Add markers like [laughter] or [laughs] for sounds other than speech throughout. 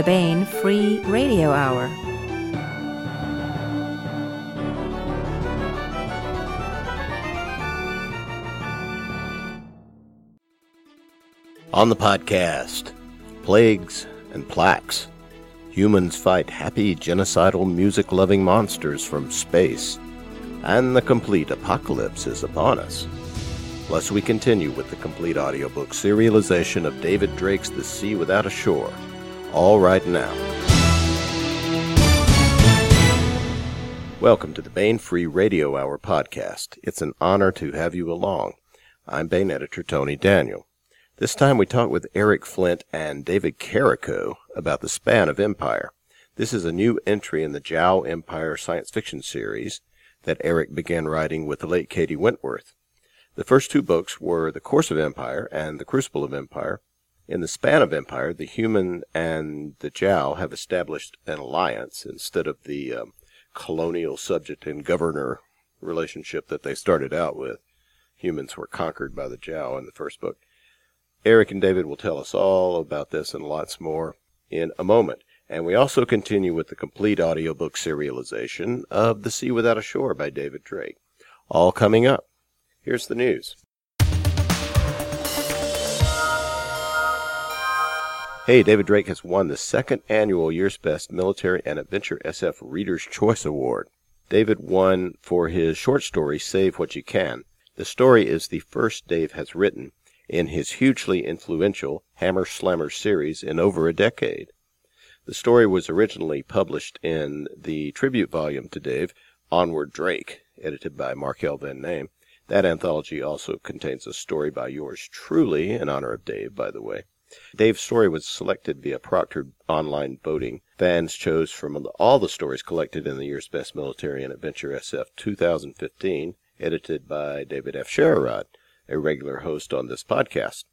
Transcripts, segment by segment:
the Baen Free Radio Hour. On the podcast, plagues and plaques. Humans fight happy, genocidal, music loving monsters from space, and the complete apocalypse is upon us. Plus, we continue with the complete audiobook serialization of David Drake's The Sea Without a Shore, all right now. Welcome to the Baen Free Radio Hour podcast. It's an honor to have you along. I'm Baen editor Tony Daniel. This time we talk with Eric Flint and David Carrico about the span of empire. This is a new entry in the Jao Empire science fiction series that Eric began writing with the late K.D. Wentworth. The first two books were The Course of Empire and The Crucible of Empire. In the span of empire, the human and the Jao have established an alliance instead of the um, colonial subject and governor relationship that they started out with. Humans were conquered by the Jao in the first book. Eric and David will tell us all about this and lots more in a moment. And we also continue with the complete audiobook serialization of The Sea Without a Shore by David Drake. All coming up. Here's the news. Hey, David Drake has won the second annual Year's Best Military and Adventure SF Reader's Choice Award. David won for his short story, Save What You Can. The story is the first Dave has written in his hugely influential Hammer's Slammers series in over a decade. The story was originally published in the tribute volume to Dave, Onward Drake, edited by Mark L. Van Name. That anthology also contains a story by yours truly, in honor of Dave, by the way. Dave's story was selected via proctored online voting. Fans chose from all the stories collected in the year's Best Military and Adventure SF 2015, edited by David Afsharirad a regular host on this podcast.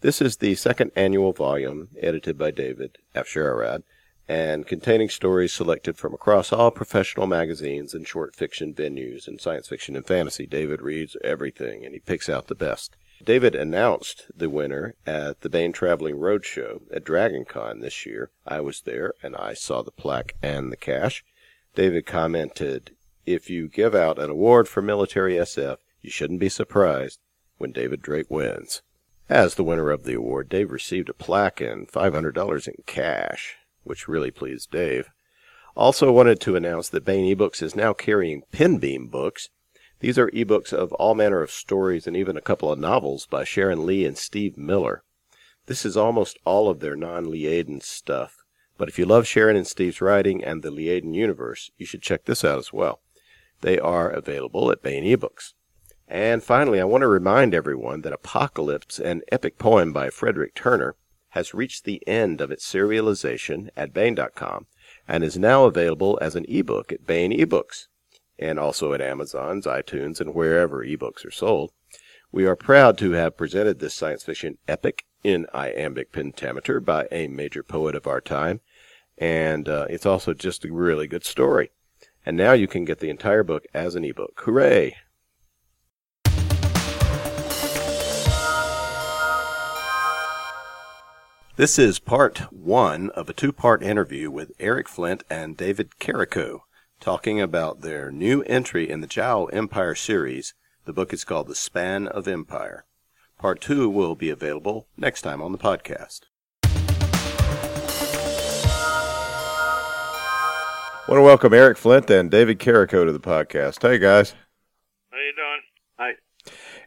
This is the second annual volume, edited by David Afsharirad, and containing stories selected from across all professional magazines and short fiction venues in science fiction and fantasy. David reads everything and he picks out the best. David announced the winner at the Baen Traveling Roadshow at DragonCon this year. I was there and I saw the plaque and the cash. David commented, If you give out an award for military SF, you shouldn't be surprised when David Drake wins. As the winner of the award, Dave received a plaque and $500 in cash, which really pleased Dave. Also wanted to announce that Baen eBooks is now carrying Pinbeam books. These are ebooks of all manner of stories and even a couple of novels by Sharon Lee and Steve Miller. This is almost all of their non-Liaden stuff, but if you love Sharon and Steve's writing and the Liaden universe, you should check this out as well. They are available at Baen eBooks. And finally, I want to remind everyone that Apocalypse, an epic poem by Frederick Turner, has reached the end of its serialization at Baen.com and is now available as an ebook at Baen eBooks and also at Amazon's, iTunes, and wherever ebooks are sold. We are proud to have presented this science fiction epic in iambic pentameter by a major poet of our time, and uh, it's also just a really good story. And now you can get the entire book as an ebook. Hooray! This is part one of a two part interview with Eric Flint and David Carrico talking about their new entry in the Jao Empire series. The book is called The Span of Empire. Part two will be available next time on the podcast. I want to welcome Eric Flint and David Carrico to the podcast. Hey guys. How you doing? Hi.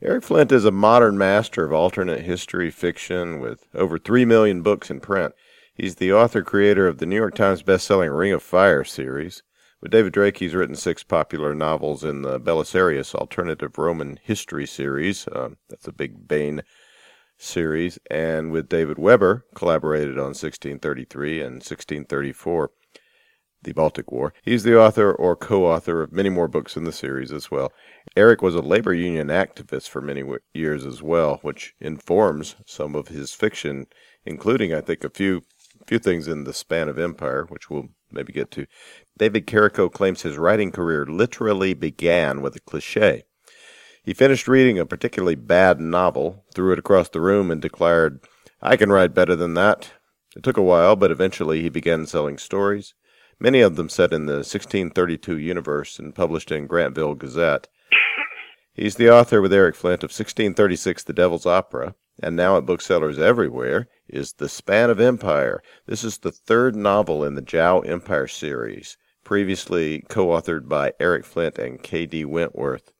Eric Flint is a modern master of alternate history fiction with over 3 million books in print. He's the author creator of the New York Times bestselling Ring of Fire series. With David Drake, he's written six popular novels in the Belisarius Alternative Roman History series. Uh, that's a big Baen series. And with David Weber, collaborated on 1633 and 1634 the Baltic War. He's the author or co author of many more books in the series as well. Eric was a labor union activist for many years as well, which informs some of his fiction, including, I think, a few few things in the span of empire, which we'll maybe get to. David Carrico claims his writing career literally began with a cliche. He finished reading a particularly bad novel, threw it across the room, and declared, I can write better than that. It took a while, but eventually he began selling stories, many of them set in the 1632 universe and published in Grantville Gazette. He's the author with Eric Flint of 1636 The Devil's Opera, and now at booksellers everywhere is The Span of Empire. This is the third novel in the Jao Empire series, previously co authored by Eric Flint and K.D. Wentworth.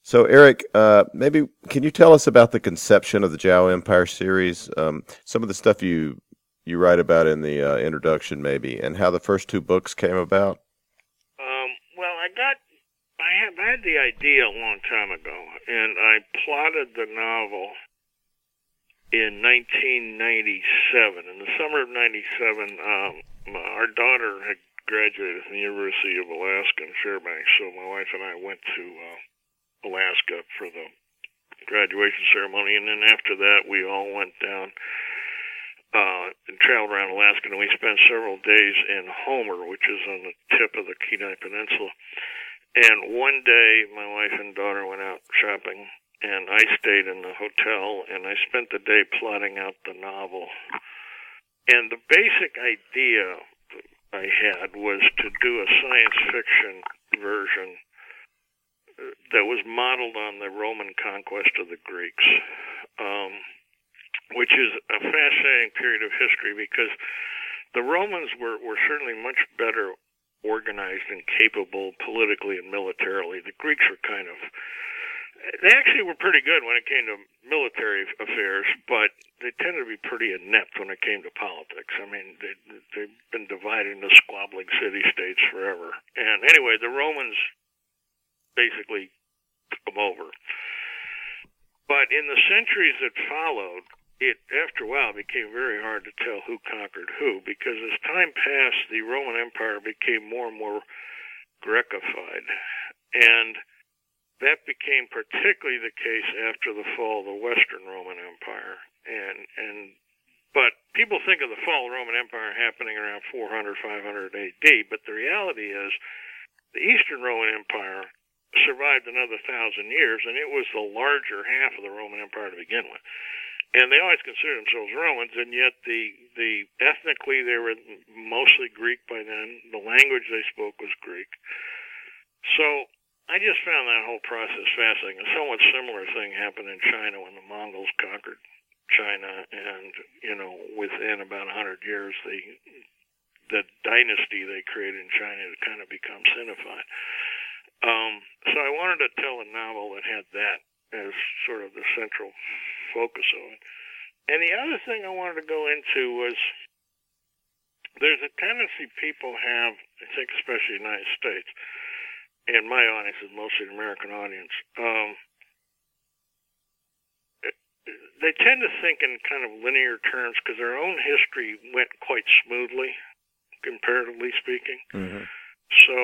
So, Eric, uh, maybe can you tell us about the conception of the Jao Empire series? Um, some of the stuff you you write about in the uh, introduction, maybe, and how the first two books came about. Um, well, I got I had had the idea a long time ago, and I plotted the novel in 1997. In the summer of '97, um, our daughter had graduated from the University of Alaska in Fairbanks, so my wife and I went to uh, Alaska for the graduation ceremony, and then after that, we all went down uh, and traveled around Alaska, and we spent several days in Homer, which is on the tip of the Kenai Peninsula. And one day, my wife and daughter went out shopping, and I stayed in the hotel, and I spent the day plotting out the novel. And the basic idea I had was to do a science fiction version that was modeled on the Roman conquest of the Greeks. Um, which is a fascinating period of history because the Romans were, were certainly much better organized and capable politically and militarily. The Greeks were kind of they actually were pretty good when it came to military affairs, but they tended to be pretty inept when it came to politics. I mean, they, they've been divided into squabbling city states forever. And anyway, the Romans basically took them over. But in the centuries that followed, it after a while became very hard to tell who conquered who because as time passed the roman empire became more and more grecified and that became particularly the case after the fall of the western roman empire. And and but people think of the fall of the roman empire happening around 400 500 AD but the reality is the eastern roman empire survived another thousand years and it was the larger half of the roman empire to begin with and they always considered themselves Romans, and yet the the ethnically they were mostly Greek by then. The language they spoke was Greek. So I just found that whole process fascinating. A somewhat similar thing happened in China when the Mongols conquered China, and you know within about a hundred years the the dynasty they created in China had kind of become Sinified. Um, so I wanted to tell a novel that had that as sort of the central focus it. And the other thing I wanted to go into was there's a tendency people have, I think especially in the United States, and my audience is mostly an American audience, um, they tend to think in kind of linear terms because their own history went quite smoothly, comparatively speaking. Mm-hmm. So,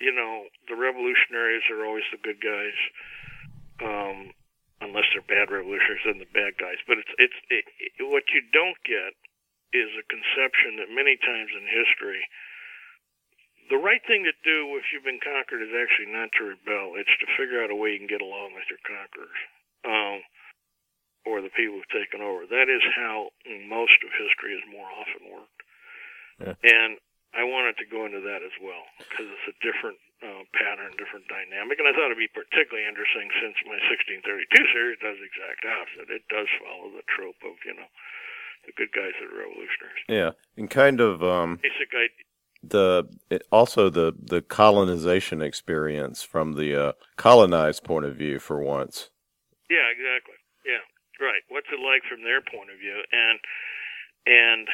you know, the revolutionaries are always the good guys. Um, unless they're bad revolutionaries and the bad guys. But it's it's it, it, what you don't get is a conception that many times in history, the right thing to do if you've been conquered is actually not to rebel. It's to figure out a way you can get along with your conquerors. Um, or the people who've taken over. That is how most of history has more often worked. Yeah. And I wanted to go into that as well because it's a different uh, pattern, different dynamic, and I thought it'd be particularly interesting since my 1632 series does the exact opposite. It does follow the trope of you know the good guys that are revolutionaries. Yeah, and kind of um, basic idea. The it, also the the colonization experience from the uh, colonized point of view for once. Yeah, exactly. Yeah, right. What's it like from their point of view, and and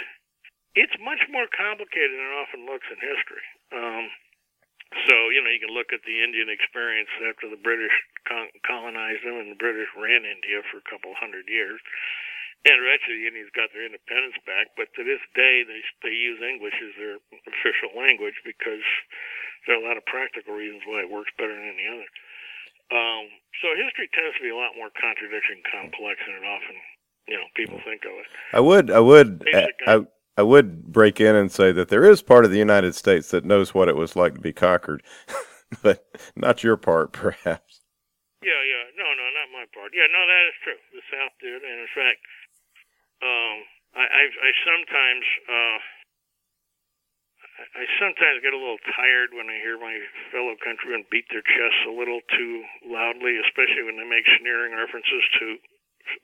it's much more complicated than it often looks in history. Um, so, you know, you can look at the Indian experience after the British colonized them and the British ran India for a couple hundred years. And eventually the Indians got their independence back, but to this day they they use English as their official language because there are a lot of practical reasons why it works better than any other. Um, so history tends to be a lot more contradiction complex than it often, you know, people think of it. I would, I would, I, I would break in and say that there is part of the United States that knows what it was like to be conquered, [laughs] but not your part, perhaps. Yeah, yeah, no, no, not my part. Yeah, no, that is true. The South did, and in fact, um, I, I, I sometimes uh, I sometimes get a little tired when I hear my fellow countrymen beat their chests a little too loudly, especially when they make sneering references to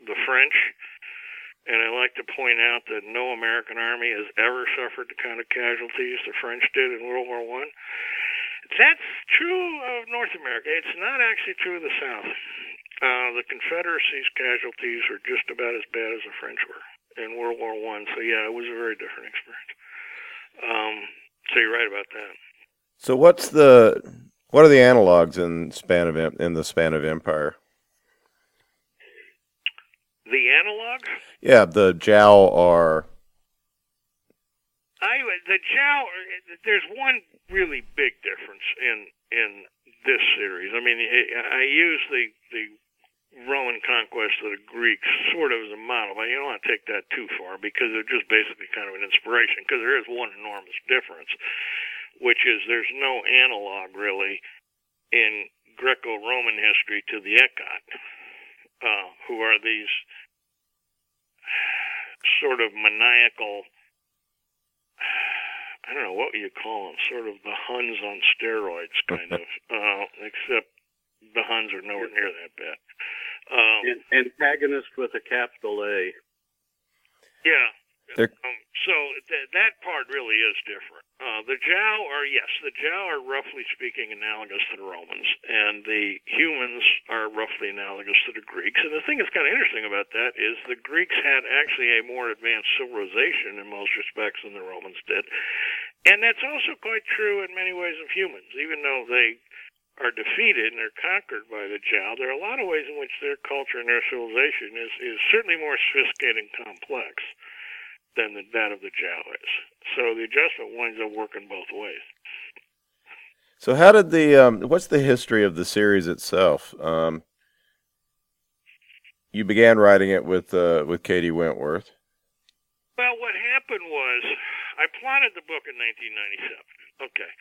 the French. And I like to point out that no American army has ever suffered the kind of casualties the French did in World War One. That's true of North America. It's not actually true of the South. Uh, the Confederacy's casualties were just about as bad as the French were in World War One. So yeah, it was a very different experience. Um, so you're right about that. So what's the what are the analogs in span of in the span of empire? The analog? Yeah, the Jao are. I the Jao. There's one really big difference in in this series. I mean, I use the the Roman conquest of the Greeks sort of as a model, but you don't want to take that too far because they're just basically kind of an inspiration. Because there is one enormous difference, which is there's no analog really in Greco-Roman history to the Ekhat uh, who are these sort of maniacal. I don't know what you call them, sort of the Huns on steroids, kind of. [laughs] Uh, except the Huns are nowhere near that bad. Um, antagonist with a capital A. Yeah, um, so th- that part really is different. Uh, the Jao are yes, the Jao are roughly speaking analogous to the Romans, and the humans are roughly analogous to the Greeks. And the thing that's kind of interesting about that is the Greeks had actually a more advanced civilization in most respects than the Romans did, and that's also quite true in many ways of humans. Even though they are defeated and they're conquered by the Jao, there are a lot of ways in which their culture and their civilization is, is certainly more sophisticated and complex than the, that of the is. So the adjustment winds up working both ways. So how did the um, what's the history of the series itself? Um, you began writing it with uh, with K.D. Wentworth. Well, what happened was I plotted the book in 1997. Okay,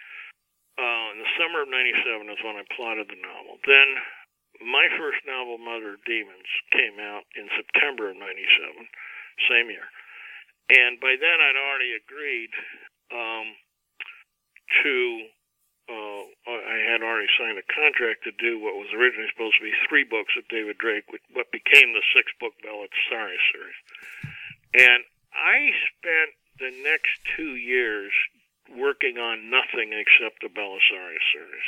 uh, in the summer of '97 is when I plotted the novel. Then my first novel, Mother of Demons, came out in September of '97, same year. And by then, I'd already agreed um, to. Uh, I had already signed a contract to do what was originally supposed to be three books of David Drake, what became the six-book Belisarius series. And I spent the next two years working on nothing except the Belisarius series.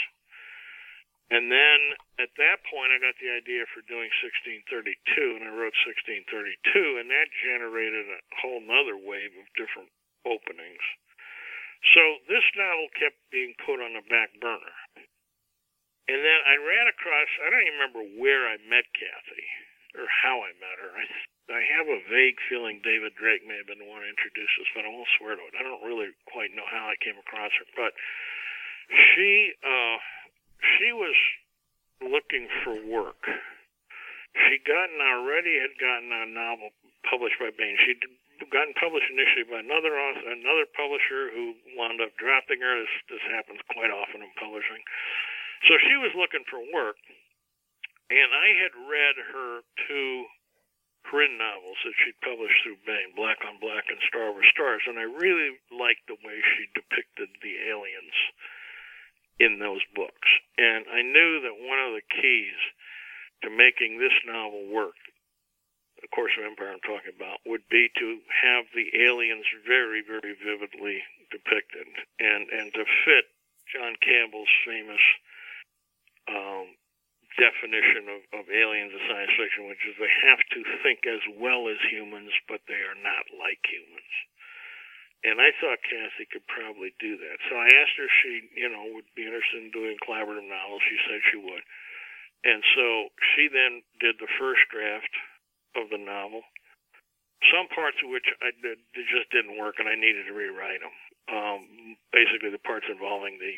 And then at that point, I got the idea for doing 1632, and I wrote 1632, and that generated a whole other wave of different openings. So this novel kept being put on the back burner. And then I ran across, I don't even remember where I met Kathy or how I met her. I, I have a vague feeling David Drake may have been the one to introduce us, but I won't swear to it. I don't really quite know how I came across her. But she, uh, she was looking for work. She gotten already had gotten a novel published by Baen. She'd gotten published initially by another author, another publisher who wound up dropping her. This this happens quite often in publishing. So she was looking for work, and I had read her two Corinne novels that she'd published through Baen, Black on Black and Star Over Stars, and I really liked the way she depicted the aliens in those books. And I knew that one of the keys to making this novel work, the course, of Empire I'm talking about, would be to have the aliens very, very vividly depicted and, and to fit John Campbell's famous um, definition of, of aliens in science fiction, which is they have to think as well as humans, but they are not like humans and I thought Kathy could probably do that. So I asked her if she, you know, would be interested in doing collaborative novels. She said she would. And so she then did the first draft of the novel. Some parts of which I did just didn't work, and I needed to rewrite them. Um, basically, the parts involving the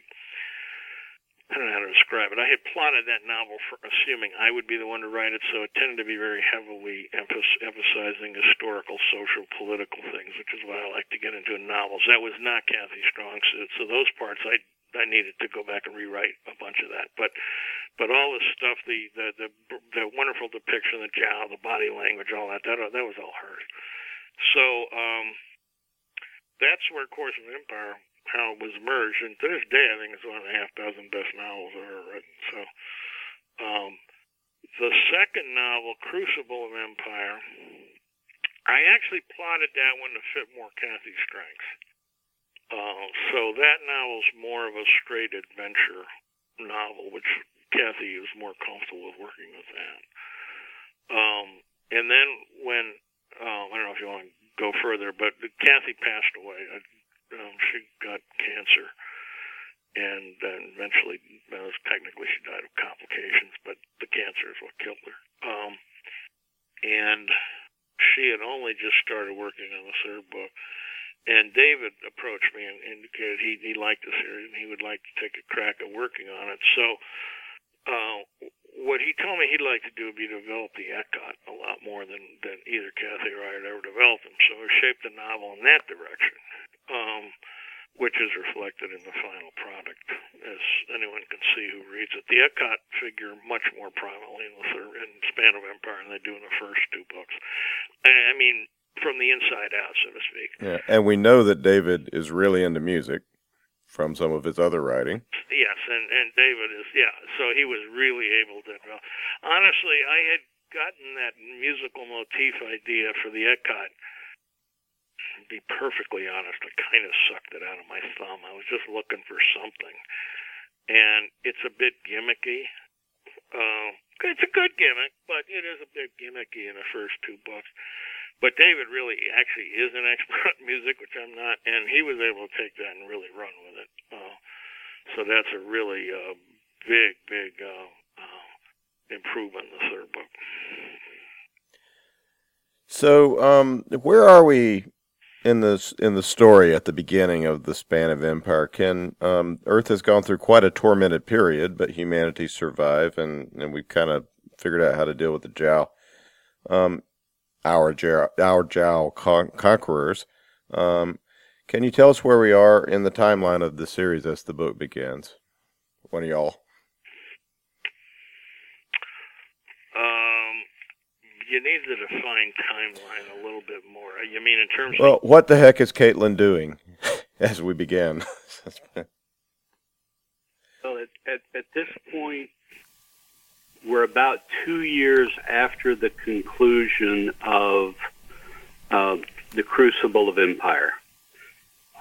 I don't know how to describe it. I had plotted that novel for assuming I would be the one to write it, so it tended to be very heavily emph- emphasizing historical, social, political things, which is what I like to get into in novels. That was not Kathy Strong's suit, so those parts I I needed to go back and rewrite a bunch of that. But but all the stuff, the the the, the wonderful depiction, the Jao, the body language, all that that that was all hers. so um, that's where Course of Empire how it was merged, and to this day, I think it's one of the half dozen best novels I've ever written. So, um, the second novel, Crucible of Empire, I actually plotted that one to fit more Kathy's strengths. Uh, so that novel's more of a straight adventure novel, which Kathy is more comfortable with working with that. Um, and then when uh, I don't know if you want to go further, but Kathy passed away. I, um, she got cancer, and then eventually, well, technically, she died of complications, but the cancer is what killed her. Um, and she had only just started working on the third book. And David approached me and indicated he, he liked the series and he would like to take a crack at working on it. So uh, what he told me he'd like to do would be develop the Ekhat a lot more than, than either Kathy or I had ever developed them. So we shaped the novel in that direction, um, which is reflected in the final product, as anyone can see who reads it. The Ekhat figure much more prominently in the third in Span of Empire than they do in the first two books. I mean, from the inside out, so to speak. Yeah, and we know that David is really into music from some of his other writing. Yes, and and David is yeah, so he was really able to. Well, honestly, I had gotten that musical motif idea for the Ekhat. Be perfectly honest, I kind of sucked it out of my thumb. I was just looking for something, and it's a bit gimmicky. Uh, it's a good gimmick, but it is a bit gimmicky in the first two books. But David really actually is an [laughs] expert in music, which I'm not, and he was able to take that and really run with it. Uh, so that's a really uh, big, big uh, uh, improvement in the third book. So, um, where are we in this in the story at the beginning of the span of empire? Can um, Earth has gone through quite a tormented period, but humanity survived, and and we've kind of figured out how to deal with the Jao Um, our Jao our Jao con- conquerors. Um, can you tell us where we are in the timeline of the series as the book begins? One of y'all. Um, you need to define timeline a little bit more. You mean in terms well, of. Well, what the heck is Caitlin doing [laughs] as we begin? [laughs] well, at, at, at this point, we're about two years after the conclusion of uh, the Crucible of Empire,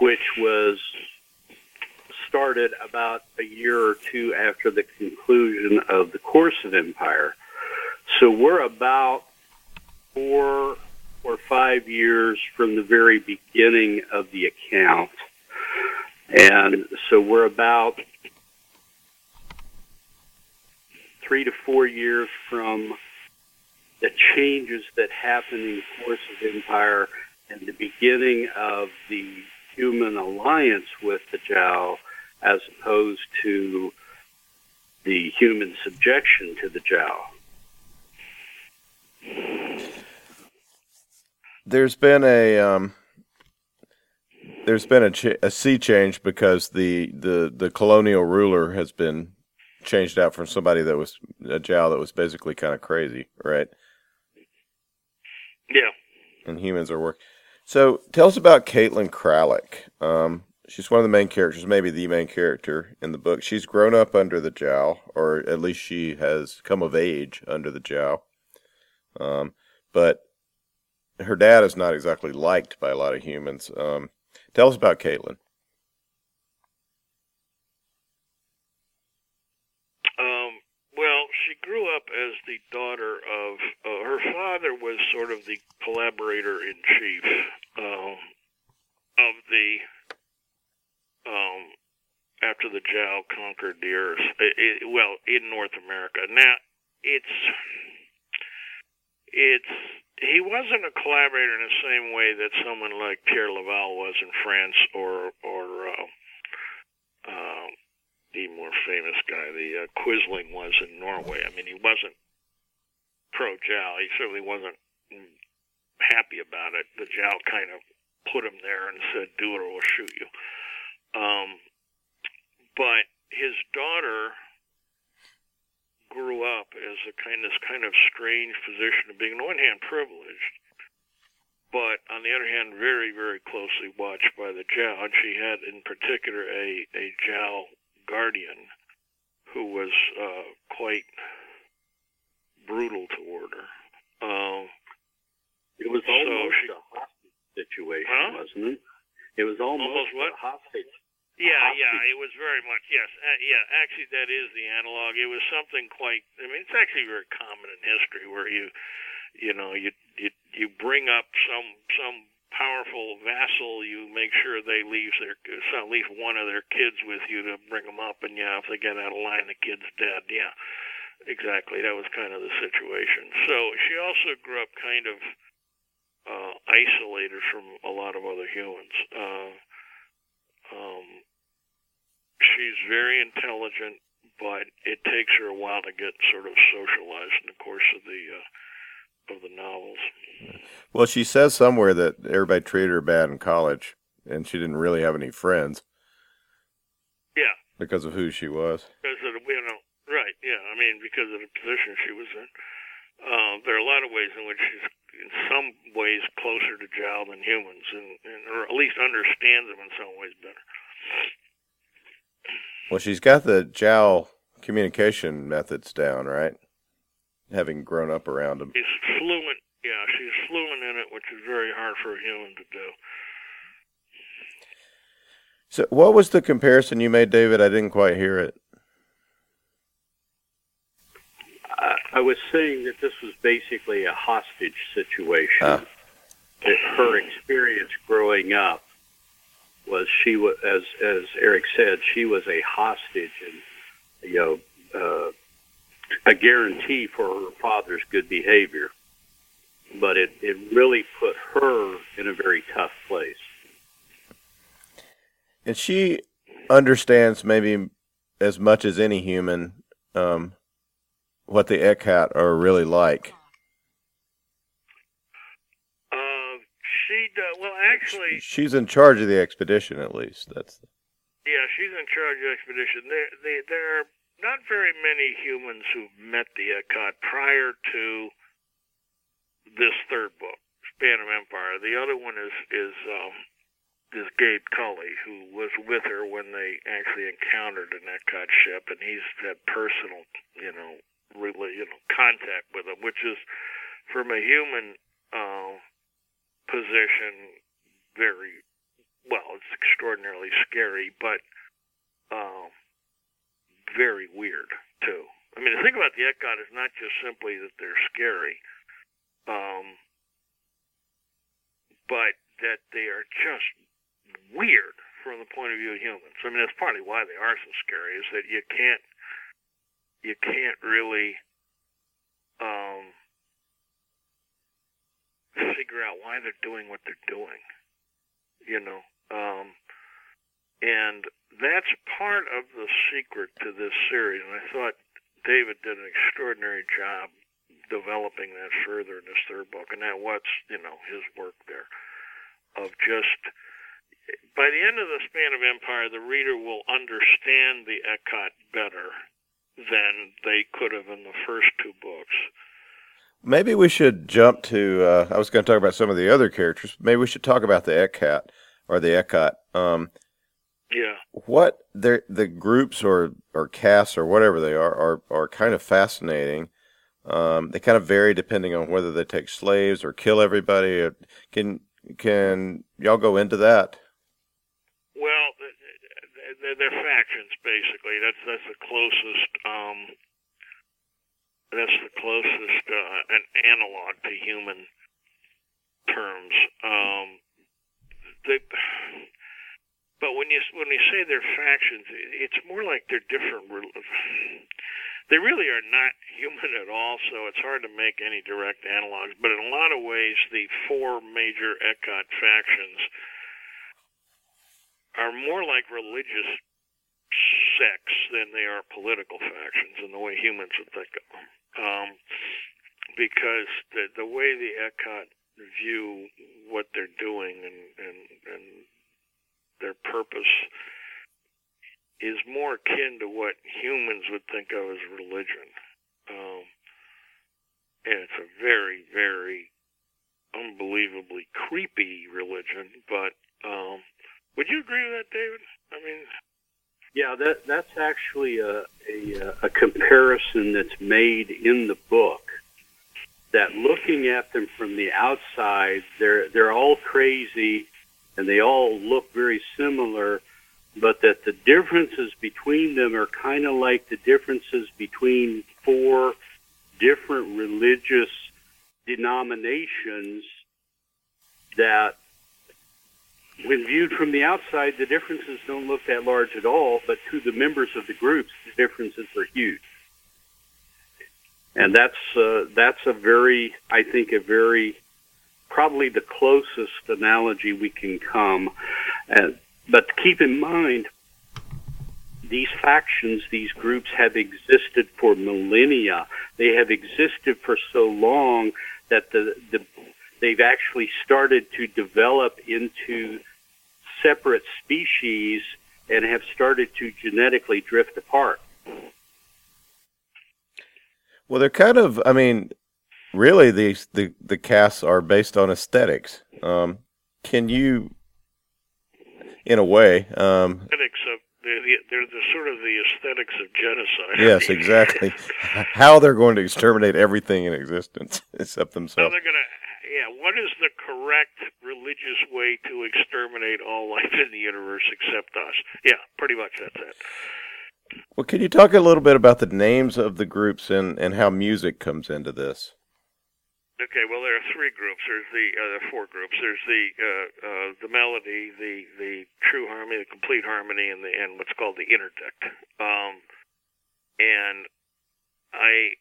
which was started about a year or two after the conclusion of the Course of Empire. So we're about four or five years from the very beginning of the account. And so we're about three to four years from the changes that happened in the course of empire and the beginning of the human alliance with the Jao as opposed to the human subjection to the Jao. There's been a um, there's been a, ch- a sea change because the, the, the colonial ruler has been changed out from somebody that was a Jao that was basically kind of crazy, right? Yeah. And humans are work. So tell us about Caitlin Kralik. Um, she's one of the main characters, maybe the main character in the book. She's grown up under the Jao, or at least she has come of age under the Jao. Um, but her dad is not exactly liked by a lot of humans. Um, tell us about Caitlin. Well, she grew up as the daughter of uh, her father was sort of the collaborator in chief uh, of the um, after the Jao conquered the earth. It, it, well, in North America. Now it's it's he wasn't a collaborator in the same way that someone like Pierre Laval was in France or or uh, uh, the more famous guy, the uh, Quisling, was in Norway. I mean, he wasn't pro Jao. He certainly wasn't happy about it. The Jao kind of put him there and said, "Do it or we'll shoot you." Um, but his daughter as a kind this kind of strange position of being, on one hand, privileged, but on the other hand, very, very closely watched by the Jao. And she had, in particular, a, a Jao guardian who was uh, quite brutal toward her. Um, it was almost so she, a hostage situation, huh? wasn't it? It was almost, almost what? a hostage. Yeah, yeah, it was very much yes, uh, yeah. Actually, that is the analog. It was something quite. I mean, it's actually very common in history where you, you know, you you you bring up some some powerful vassal. You make sure they leave their at least one of their kids with you to bring them up, and yeah, if they get out of line, the kid's dead. Yeah, exactly. That was kind of the situation. So she also grew up kind of uh, isolated from a lot of other humans. Uh, um, she's very intelligent, but it takes her a while to get sort of socialized in the course of the uh, of the novels. Well, she says somewhere that everybody treated her bad in college, and she didn't really have any friends. Yeah, because of who she was. Because of the, you know, right? Yeah, I mean, because of the position she was in. Uh, there are a lot of ways in which she's in some ways closer to Jao than humans, and, and or at least understands them in some ways better. Well, she's got the Jao communication methods down, right? Having grown up around them. She's fluent. Yeah, she's fluent in it, which is very hard for a human to do. So, what was the comparison you made, David? I didn't quite hear it. I was saying that this was basically a hostage situation. Uh. That her experience growing up was she was, as as Eric said, she was a hostage and you know uh, a guarantee for her father's good behavior. But it it really put her in a very tough place. And she understands maybe as much as any human um, what the Ekhat are really like? Uh, does, well, actually, she's in charge of the expedition. At least that's. Yeah, she's in charge of the expedition. There, there, there are not very many humans who've met the Ekhat prior to this third book, Span of Empire. The other one is is um, is Gabe Cully, who was with her when they actually encountered an Ekhat ship, and he's had personal, you know, really, you know, contact with them, which is from a human uh, position very well. It's extraordinarily scary, but uh, very weird too. I mean, the thing about the Ekhat is not just simply that they're scary, um, but that they are just weird from the point of view of humans. I mean, that's partly why they are so scary. Is that you can't you can't really um, figure out why they're doing what they're doing. You know, um, and that's part of the secret to this series. And I thought David did an extraordinary job developing that further in this third book, and that was, you know, his work there of just by the end of the span of empire, the reader will understand the Ekhat better than they could have in the first two books. Maybe we should jump to. Uh, I was going to talk about some of the other characters. Maybe we should talk about the Ekhat or the Ekhat. Um, yeah. What the the groups or or casts or whatever they are are are kind of fascinating. Um, they kind of vary depending on whether they take slaves or kill everybody. Can can y'all go into that? Well, they're, they're factions basically. That's that's the closest. Um, that's the closest uh, an analog to human terms. Um, they, but when you when you say they're factions, it's more like they're different. They really are not [laughs] human at all, so it's hard to make any direct analogs. But in a lot of ways, the four major Ekhat factions are more like religious sects than they are political factions in the way humans would think of them. Um, because the, the way the Ekhat view what they're doing and, and, and their purpose is more akin to what humans would think of as religion. Um, and it's a very, very unbelievably creepy religion. But um, would you agree with that, David? I mean, yeah, that that's actually a, a a comparison that's made in the book. That looking at them from the outside, they're they're all crazy, and they all look very similar, but that the differences between them are kind of like the differences between four different religious denominations that when viewed from the outside, the differences don't look that large at all, but to the members of the groups, the differences are huge. And that's uh, that's a very, I think, a very probably the closest analogy we can come. Uh, but keep in mind, these factions, these groups have existed for millennia. They have existed for so long that the, the they've actually started to develop into separate species and have started to genetically drift apart. Well, they're kind of, I mean, really, the the the casts are based on aesthetics. Um, can you, in a way, um, aesthetics of they're the, they're the sort of the aesthetics of genocide. Yes, exactly. [laughs] How they're going to exterminate everything in existence [laughs] except themselves. How they're going to yeah, what is the correct religious way to exterminate all life in the universe except us? Yeah, pretty much that's it. Well, can you talk a little bit about the names of the groups and, and how music comes into this? Okay, well, there are three groups. There's the uh, four groups. There's the uh, uh, the melody, the the true harmony, the complete harmony, and the and what's called the interdict. Um, and I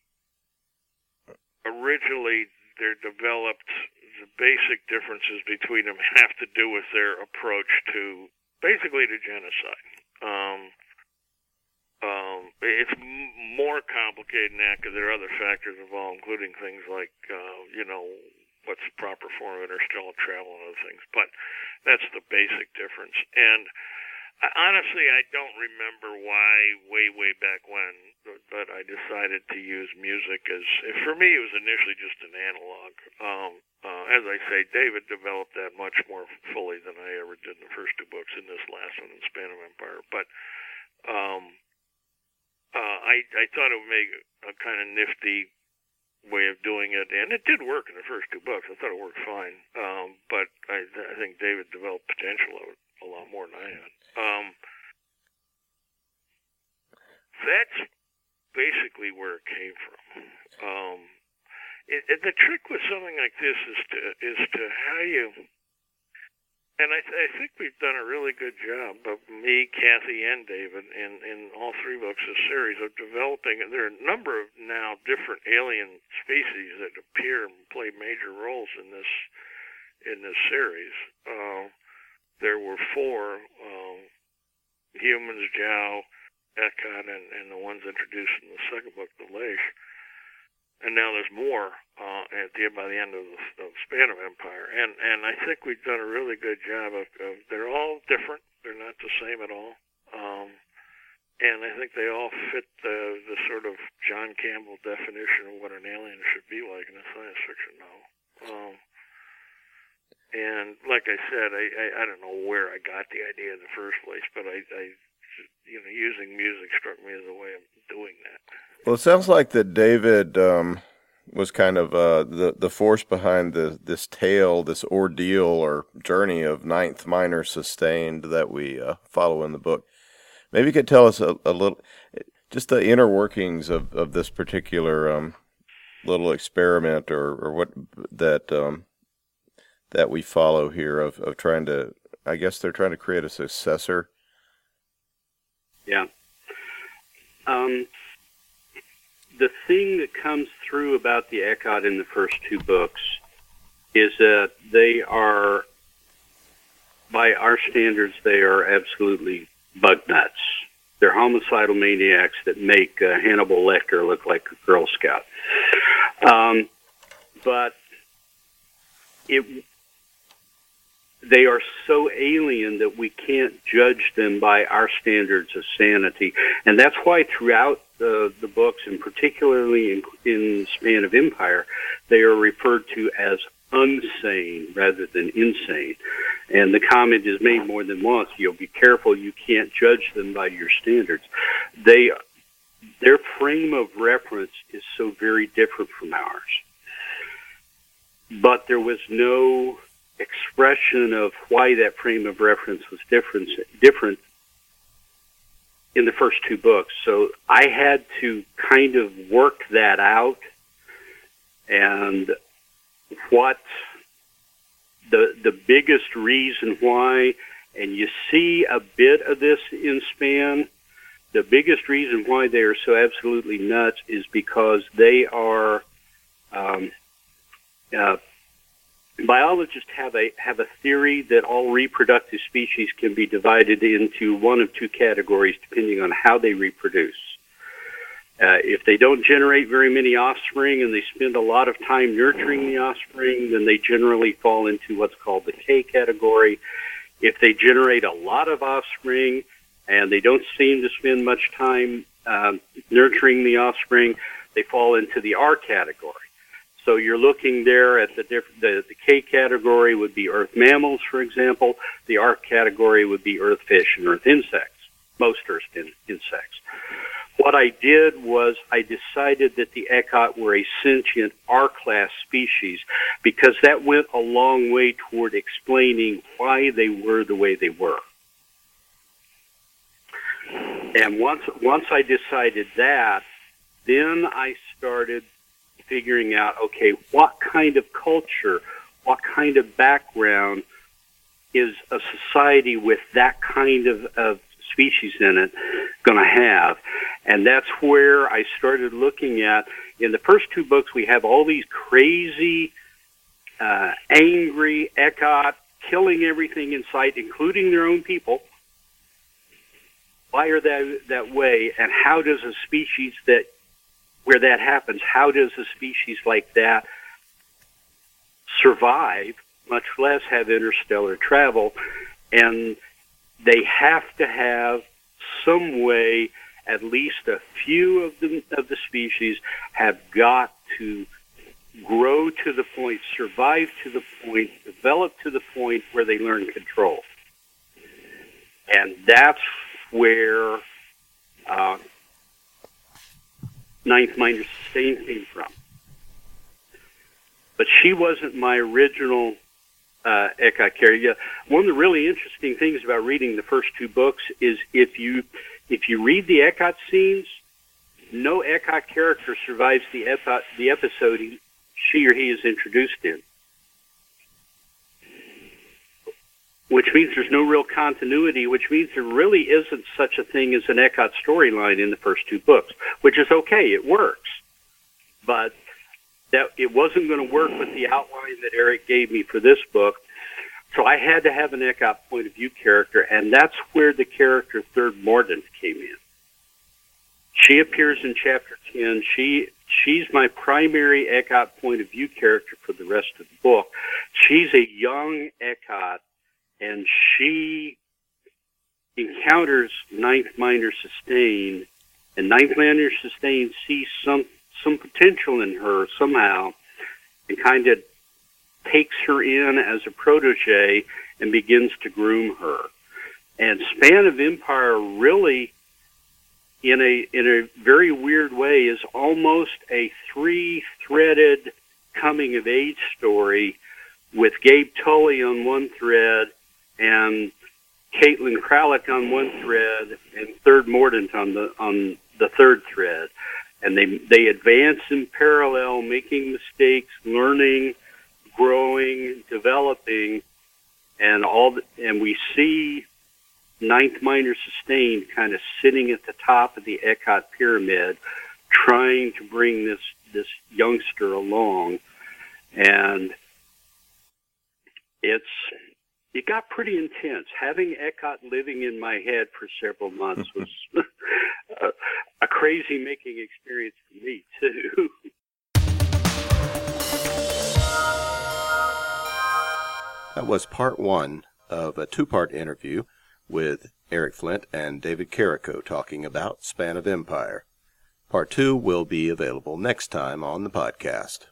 originally they're developed. The basic differences between them have to do with their approach to basically to genocide. Um, um, it's more complicated than that because there are other factors involved, including things like, uh, you know, what's the proper form of interstellar travel and other things. But that's the basic difference. And Honestly, I don't remember why way way back when, but I decided to use music as for me it was initially just an analog. Um, uh, as I say, David developed that much more fully than I ever did in the first two books. In this last one, in Span of Empire, but um, uh, I I thought it would make a, kind of nifty way of doing it, and it did work in the first two books. I thought it worked fine, um, but I, I think David developed potential of it a lot more than I had. Um, that's basically where it came from. Um, it, it, the trick with something like this is to is to how you. And I, th- I think we've done a really good job, of me, Kathy, and David, in, in all three books of the series, of developing. There are a number of now different alien species that appear and play major roles in this in this series. Uh, there were four um, humans, Jao, Ekhat, and, and the ones introduced in the second book, the Lleix. And now there's more uh, at the by the end of the of Span of Empire, and and I think we've done a really good job of, of they're all different. They're not the same at all, um, and I think they all fit the the sort of John Campbell definition of what an alien should be like in a science fiction novel. Um, and like I said, I, I I don't know where I got the idea in the first place, but I, I you know using music struck me as a way of doing that. Well, it sounds like that David um, was kind of uh, the the force behind the this tale, this ordeal or journey of Ninth Minor Sustained that we uh, follow in the book. Maybe you could tell us a, a, little, just the inner workings of, of this particular um, little experiment, or, or what that um, that we follow here of, of trying to I guess they're trying to create a successor. Yeah. Um, the thing that comes through about the Ekhat in the first two books is that they are, by our standards, they are absolutely bug nuts. They're homicidal maniacs that make uh, Hannibal Lecter look like a Girl Scout. Um, but it they are so alien that we can't judge them by our standards of sanity. And that's why throughout the, the books, and particularly in, in Span of Empire, they are referred to as unsane rather than insane. And the comment is made more than once. You'll be careful. You can't judge them by your standards. They, their frame of reference is so very different from ours. But there was no expression of why that frame of reference was different, different in the first two books. So I had to kind of work that out and what the the biggest reason why and you see a bit of this in span the biggest reason why they are so absolutely nuts is because they are um, uh, biologists have a have a theory that all reproductive species can be divided into one of two categories depending on how they reproduce. Uh, if they don't generate very many offspring and they spend a lot of time nurturing the offspring, then they generally fall into what's called the K category. If they generate a lot of offspring and they don't seem to spend much time um, nurturing the offspring, they fall into the R category. So you're looking there at the, diff- the the K category would be earth mammals, for example. The R category would be earth fish and earth insects, most earth in- insects. What I did was I decided that the Ekhat were a sentient R-class species because that went a long way toward explaining why they were the way they were. And once once I decided that, then I started figuring out okay, what kind of culture, what kind of background is a society with that kind of, of species in it going to have? And that's where I started looking at. In the first two books, we have all these crazy, uh, angry Ekhat killing everything in sight, including their own people. Why are they that way? And how does a species that where that happens, how does a species like that survive, much less have interstellar travel? And they have to have some way, at least a few of the, of the species have got to grow to the point, survive to the point, develop to the point where they learn control. And that's where uh, Ninth Minor Sustain came from. But she wasn't my original uh, character. One of the really interesting things about reading the first two books is if you if you read the Ekhat scenes, no Ekhat character survives the, epi- the episode he, she or he is introduced in. Which means there's no real continuity, which means there really isn't such a thing as an Ekhat storyline in the first two books, which is okay, it works. But that it wasn't going to work with the outline that Eric gave me for this book. So I had to have an Ekhat point of view character, and that's where the character Third Mordant came in. She appears in chapter 10. She she's my primary Ekhat point of view character for the rest of the book. She's a young Ekhat, and she encounters Ninth Minor Sustain, and Ninth Minor Sustain sees some some potential in her somehow, and kind of takes her in as a protege and begins to groom her. And Span of Empire really in a in a very weird way is almost a three-threaded coming of age story with Gabe Tully on one thread and Caitlin Kralik on one thread and Third Mordant on the on the third thread. And they they advance in parallel, making mistakes, learning, growing, developing, and all the, and we see ninth minor sustained kind of sitting at the top of the Ekhat pyramid, trying to bring this this youngster along, and it's it got pretty intense. Having Ekhat living in my head for several months was [laughs] a, a crazy making experience for me too. That was part one of a two part interview with Eric Flint and David Carrico talking about Span of Empire. Part two will be available next time on the podcast.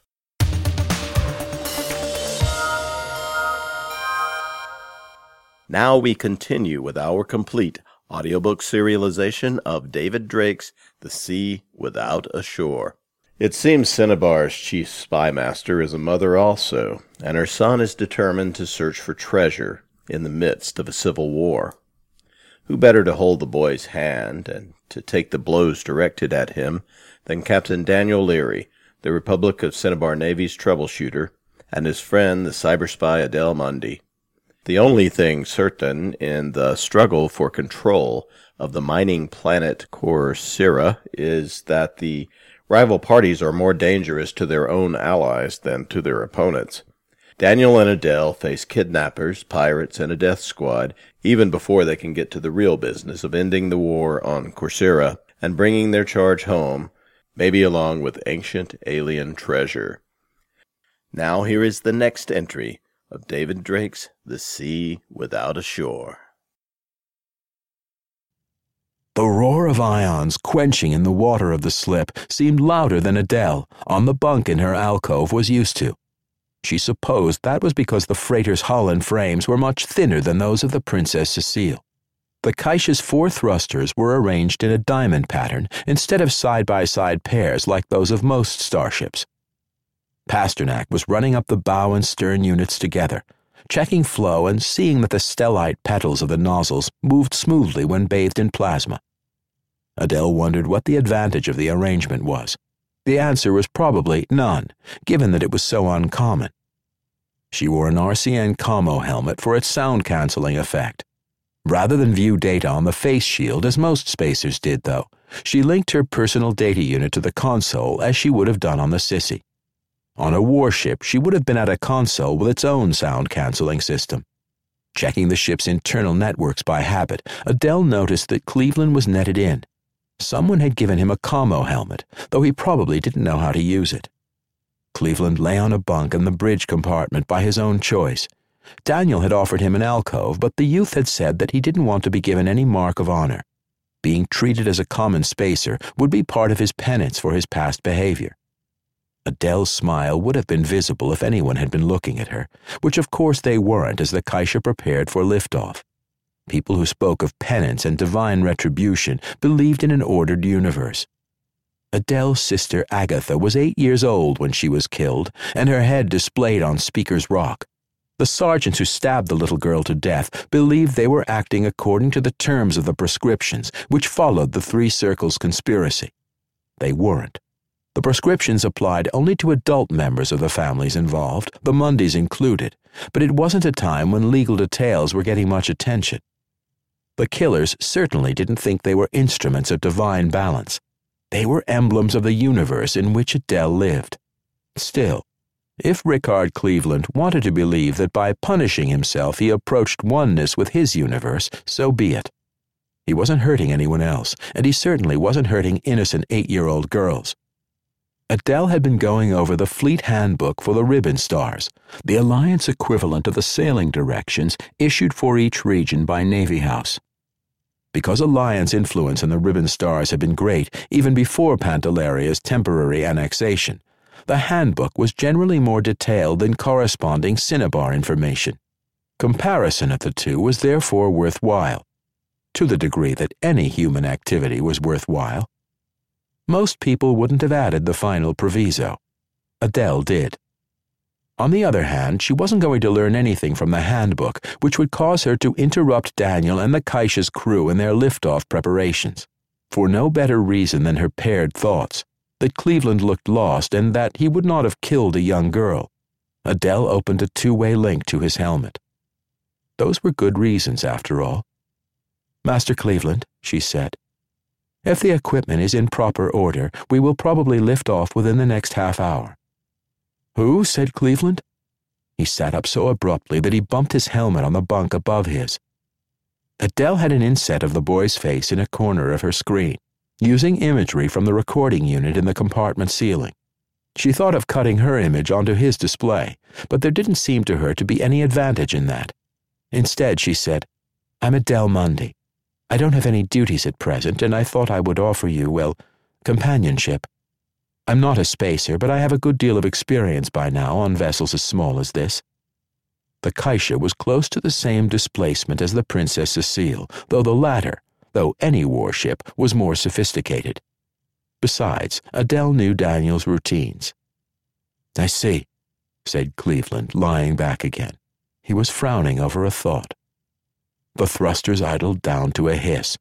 Now we continue with our complete audiobook serialization of David Drake's The Sea Without a Shore. It seems Cinnabar's chief spymaster is a mother also, and her son is determined to search for treasure in the midst of a civil war. Who better to hold the boy's hand and to take the blows directed at him than Captain Daniel Leary, the Republic of Cinnabar Navy's troubleshooter, and his friend the cyber spy Adele Mundy. The only thing certain in the struggle for control of the mining planet Corcyra is that the rival parties are more dangerous to their own allies than to their opponents. Daniel and Adele face kidnappers, pirates, and a death squad even before they can get to the real business of ending the war on Corcyra and bringing their charge home, maybe along with ancient alien treasure. Now here is the next entry of David Drake's The Sea Without a Shore. The roar of ions quenching in the water of the slip seemed louder than Adele, on the bunk in her alcove, was used to. She supposed that was because the freighter's hull and frames were much thinner than those of the Princess Cecile. The Kaisha's four thrusters were arranged in a diamond pattern instead of side by side pairs like those of most starships. Pasternak was running up the bow and stern units together, checking flow and seeing that the stellite petals of the nozzles moved smoothly when bathed in plasma. Adele wondered what the advantage of the arrangement was. The answer was probably none, given that it was so uncommon. She wore an RCN Commo helmet for its sound canceling effect. Rather than view data on the face shield as most spacers did, though, she linked her personal data unit to the console as she would have done on the Sissy. On a warship, she would have been at a console with its own sound canceling system. Checking the ship's internal networks by habit, Adele noticed that Cleveland was netted in. Someone had given him a commo helmet, though he probably didn't know how to use it. Cleveland lay on a bunk in the bridge compartment by his own choice. Daniel had offered him an alcove, but the youth had said that he didn't want to be given any mark of honor. Being treated as a common spacer would be part of his penance for his past behavior. Adele's smile would have been visible if anyone had been looking at her, which of course they weren't as the Kaisha prepared for liftoff. People who spoke of penance and divine retribution believed in an ordered universe. Adele's sister Agatha was eight years old when she was killed, and her head displayed on Speaker's Rock. The sergeants who stabbed the little girl to death believed they were acting according to the terms of the prescriptions which followed the Three Circles conspiracy. They weren't. The prescriptions applied only to adult members of the families involved, the Mundys included, but it wasn't a time when legal details were getting much attention. The killers certainly didn't think they were instruments of divine balance. They were emblems of the universe in which Adele lived. Still, if Rickard Cleveland wanted to believe that by punishing himself he approached oneness with his universe, so be it. He wasn't hurting anyone else, and he certainly wasn't hurting innocent eight year old girls. Adele had been going over the Fleet Handbook for the Ribbon Stars, the Alliance equivalent of the sailing directions issued for each region by Navy House. Because Alliance influence in the Ribbon Stars had been great even before Panteleria's temporary annexation, the handbook was generally more detailed than corresponding Cinnabar information. Comparison of the two was therefore worthwhile, to the degree that any human activity was worthwhile most people wouldn't have added the final proviso. Adele did. On the other hand, she wasn't going to learn anything from the handbook which would cause her to interrupt Daniel and the Kaisha's crew in their liftoff preparations, for no better reason than her paired thoughts that Cleveland looked lost and that he would not have killed a young girl. Adele opened a two way link to his helmet. Those were good reasons, after all. Master Cleveland, she said, if the equipment is in proper order, we will probably lift off within the next half hour. Who? said Cleveland. He sat up so abruptly that he bumped his helmet on the bunk above his. Adele had an inset of the boy's face in a corner of her screen, using imagery from the recording unit in the compartment ceiling. She thought of cutting her image onto his display, but there didn't seem to her to be any advantage in that. Instead, she said, I'm Adele Mundy. I don't have any duties at present, and I thought I would offer you, well, companionship. I'm not a spacer, but I have a good deal of experience by now on vessels as small as this. The Kaisha was close to the same displacement as the Princess Cecile, though the latter, though any warship, was more sophisticated. Besides, Adele knew Daniel's routines. I see, said Cleveland, lying back again. He was frowning over a thought. The thrusters idled down to a hiss.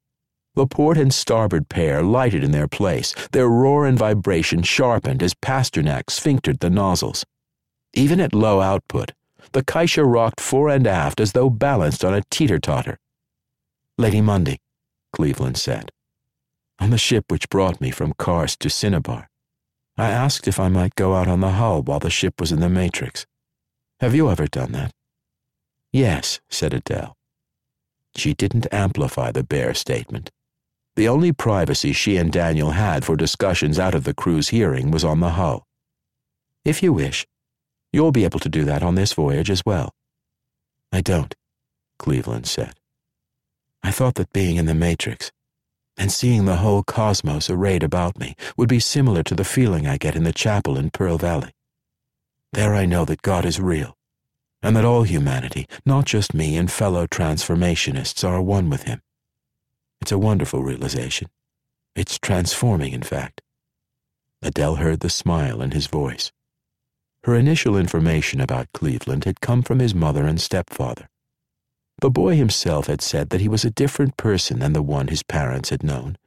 The port and starboard pair lighted in their place, their roar and vibration sharpened as Pasternak sphinctered the nozzles. Even at low output, the Kaisha rocked fore and aft as though balanced on a teeter-totter. Lady Mundy, Cleveland said. On the ship which brought me from Karst to Cinnabar, I asked if I might go out on the hull while the ship was in the Matrix. Have you ever done that? Yes, said Adele. She didn't amplify the bare statement. The only privacy she and Daniel had for discussions out of the crew's hearing was on the hull. If you wish, you'll be able to do that on this voyage as well. I don't, Cleveland said. I thought that being in the Matrix and seeing the whole cosmos arrayed about me would be similar to the feeling I get in the chapel in Pearl Valley. There I know that God is real and that all humanity, not just me and fellow transformationists, are one with him. It's a wonderful realization. It's transforming, in fact. Adele heard the smile in his voice. Her initial information about Cleveland had come from his mother and stepfather. The boy himself had said that he was a different person than the one his parents had known,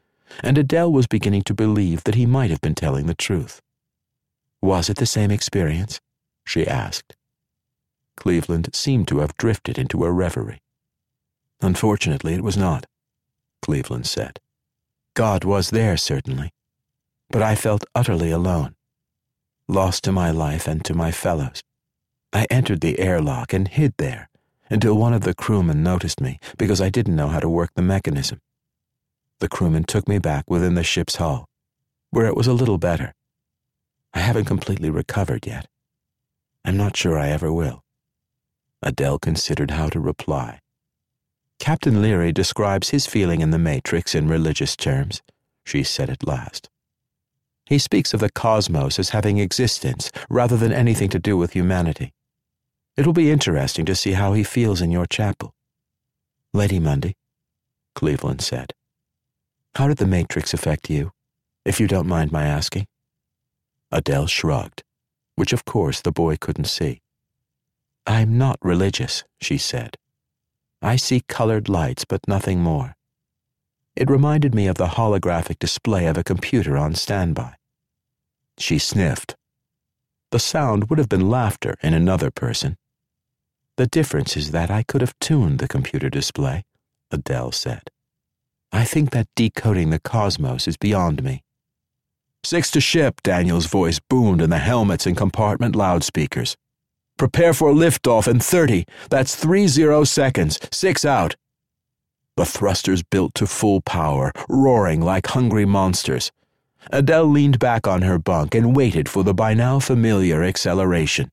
and Adele was beginning to believe that he might have been telling the truth. Was it the same experience? she asked. Cleveland seemed to have drifted into a reverie. Unfortunately, it was not, Cleveland said. God was there, certainly, but I felt utterly alone, lost to my life and to my fellows. I entered the airlock and hid there until one of the crewmen noticed me because I didn't know how to work the mechanism. The crewman took me back within the ship's hull, where it was a little better. I haven't completely recovered yet. I'm not sure I ever will. Adele considered how to reply. Captain Leary describes his feeling in the Matrix in religious terms, she said at last. He speaks of the cosmos as having existence rather than anything to do with humanity. It'll be interesting to see how he feels in your chapel. Lady Mundy, Cleveland said. How did the Matrix affect you, if you don't mind my asking? Adele shrugged, which of course the boy couldn't see. I'm not religious, she said. I see colored lights, but nothing more. It reminded me of the holographic display of a computer on standby. She sniffed. The sound would have been laughter in another person. The difference is that I could have tuned the computer display, Adele said. I think that decoding the cosmos is beyond me. Six to ship, Daniel's voice boomed in the helmets and compartment loudspeakers. Prepare for liftoff in 30. That's 30 seconds. Six out. The thrusters built to full power, roaring like hungry monsters. Adele leaned back on her bunk and waited for the by now familiar acceleration.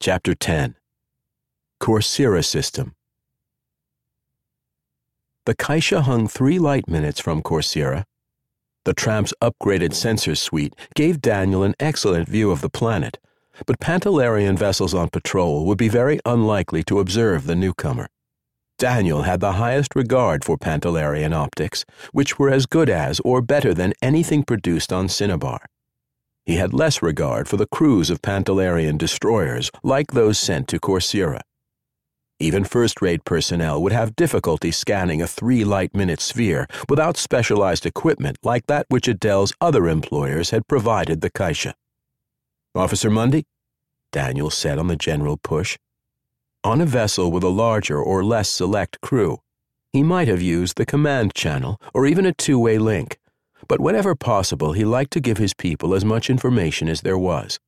Chapter 10 Corcyra System The Kaisha hung three light minutes from Corcyra the tramp's upgraded sensor suite gave Daniel an excellent view of the planet, but Pantalarian vessels on patrol would be very unlikely to observe the newcomer. Daniel had the highest regard for Pantalarian optics, which were as good as or better than anything produced on Cinnabar. He had less regard for the crews of Pantalarian destroyers like those sent to Corcyra. Even first rate personnel would have difficulty scanning a three light minute sphere without specialized equipment like that which Adele's other employers had provided the Kaisha. Officer Mundy? Daniel said on the general push. On a vessel with a larger or less select crew, he might have used the command channel or even a two way link, but whenever possible, he liked to give his people as much information as there was.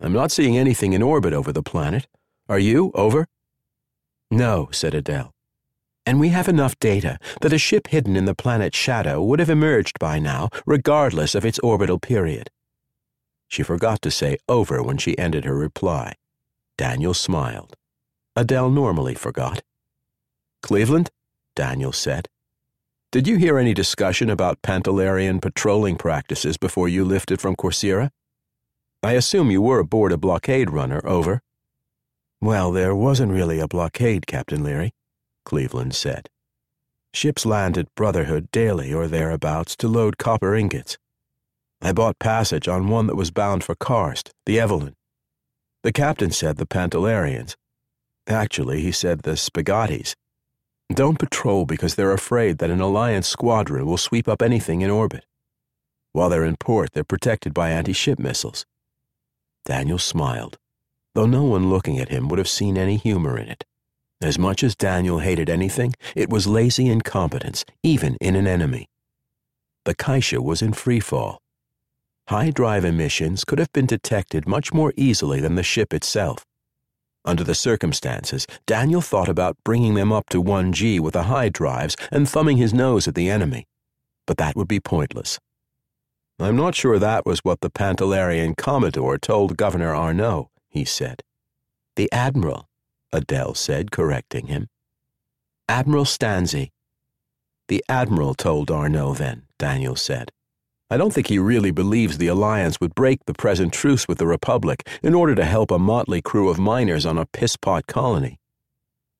I'm not seeing anything in orbit over the planet. Are you? Over? No, said Adele. And we have enough data that a ship hidden in the planet's shadow would have emerged by now, regardless of its orbital period. She forgot to say over when she ended her reply. Daniel smiled. Adele normally forgot. Cleveland? Daniel said. Did you hear any discussion about Pantalarian patrolling practices before you lifted from Corcyra? I assume you were aboard a blockade runner, over. Well, there wasn't really a blockade, Captain Leary, Cleveland said. Ships land at Brotherhood daily or thereabouts to load copper ingots. I bought passage on one that was bound for Karst, the Evelyn. The captain said the Pantalarians. Actually, he said the Spagatis. Don't patrol because they're afraid that an Alliance squadron will sweep up anything in orbit. While they're in port, they're protected by anti ship missiles. Daniel smiled, though no one looking at him would have seen any humor in it. As much as Daniel hated anything, it was lazy incompetence, even in an enemy. The Kaisha was in free fall. High drive emissions could have been detected much more easily than the ship itself. Under the circumstances, Daniel thought about bringing them up to 1G with the high drives and thumbing his nose at the enemy. But that would be pointless. I'm not sure that was what the Pantalarian Commodore told Governor Arnault, he said. The Admiral, Adele said, correcting him. Admiral Stanzi. The Admiral told Arnault then, Daniel said. I don't think he really believes the Alliance would break the present truce with the Republic in order to help a motley crew of miners on a pisspot colony.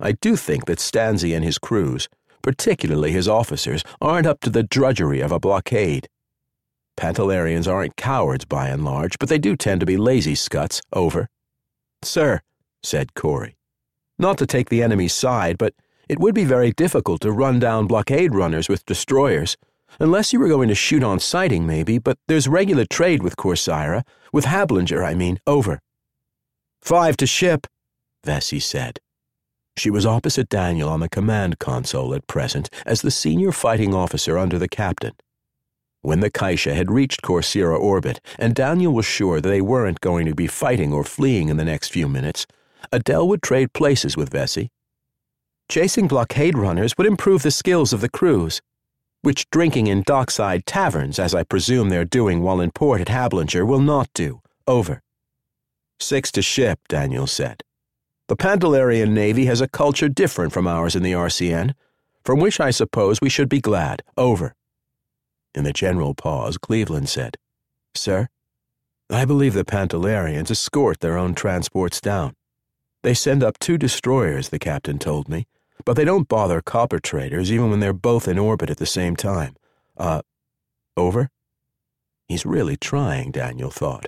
I do think that Stanzi and his crews, particularly his officers, aren't up to the drudgery of a blockade. Pantalarians aren't cowards by and large, but they do tend to be lazy scuts. Over. Sir, said Corey. Not to take the enemy's side, but it would be very difficult to run down blockade runners with destroyers. Unless you were going to shoot on sighting, maybe, but there's regular trade with Corcyra, with Hablinger, I mean, over. Five to ship, Vesey said. She was opposite Daniel on the command console at present as the senior fighting officer under the captain. When the Kaisha had reached Corcyra orbit, and Daniel was sure that they weren't going to be fighting or fleeing in the next few minutes, Adele would trade places with Vesey. Chasing blockade runners would improve the skills of the crews, which drinking in dockside taverns, as I presume they're doing while in port at Hablinger, will not do. Over. Six to ship, Daniel said. The Pantalarian Navy has a culture different from ours in the RCN, from which I suppose we should be glad. Over. In the general pause, Cleveland said, Sir, I believe the Pantalarians escort their own transports down. They send up two destroyers, the captain told me, but they don't bother copper traders even when they're both in orbit at the same time. Uh, over? He's really trying, Daniel thought.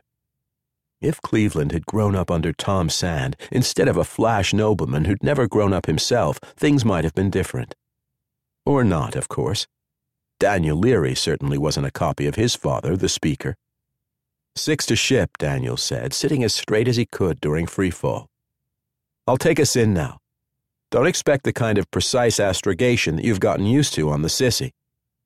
If Cleveland had grown up under Tom Sand instead of a flash nobleman who'd never grown up himself, things might have been different. Or not, of course. Daniel Leary certainly wasn't a copy of his father, the speaker. Six to ship, Daniel said, sitting as straight as he could during free fall. I'll take us in now. Don't expect the kind of precise astrogation that you've gotten used to on the Sissy.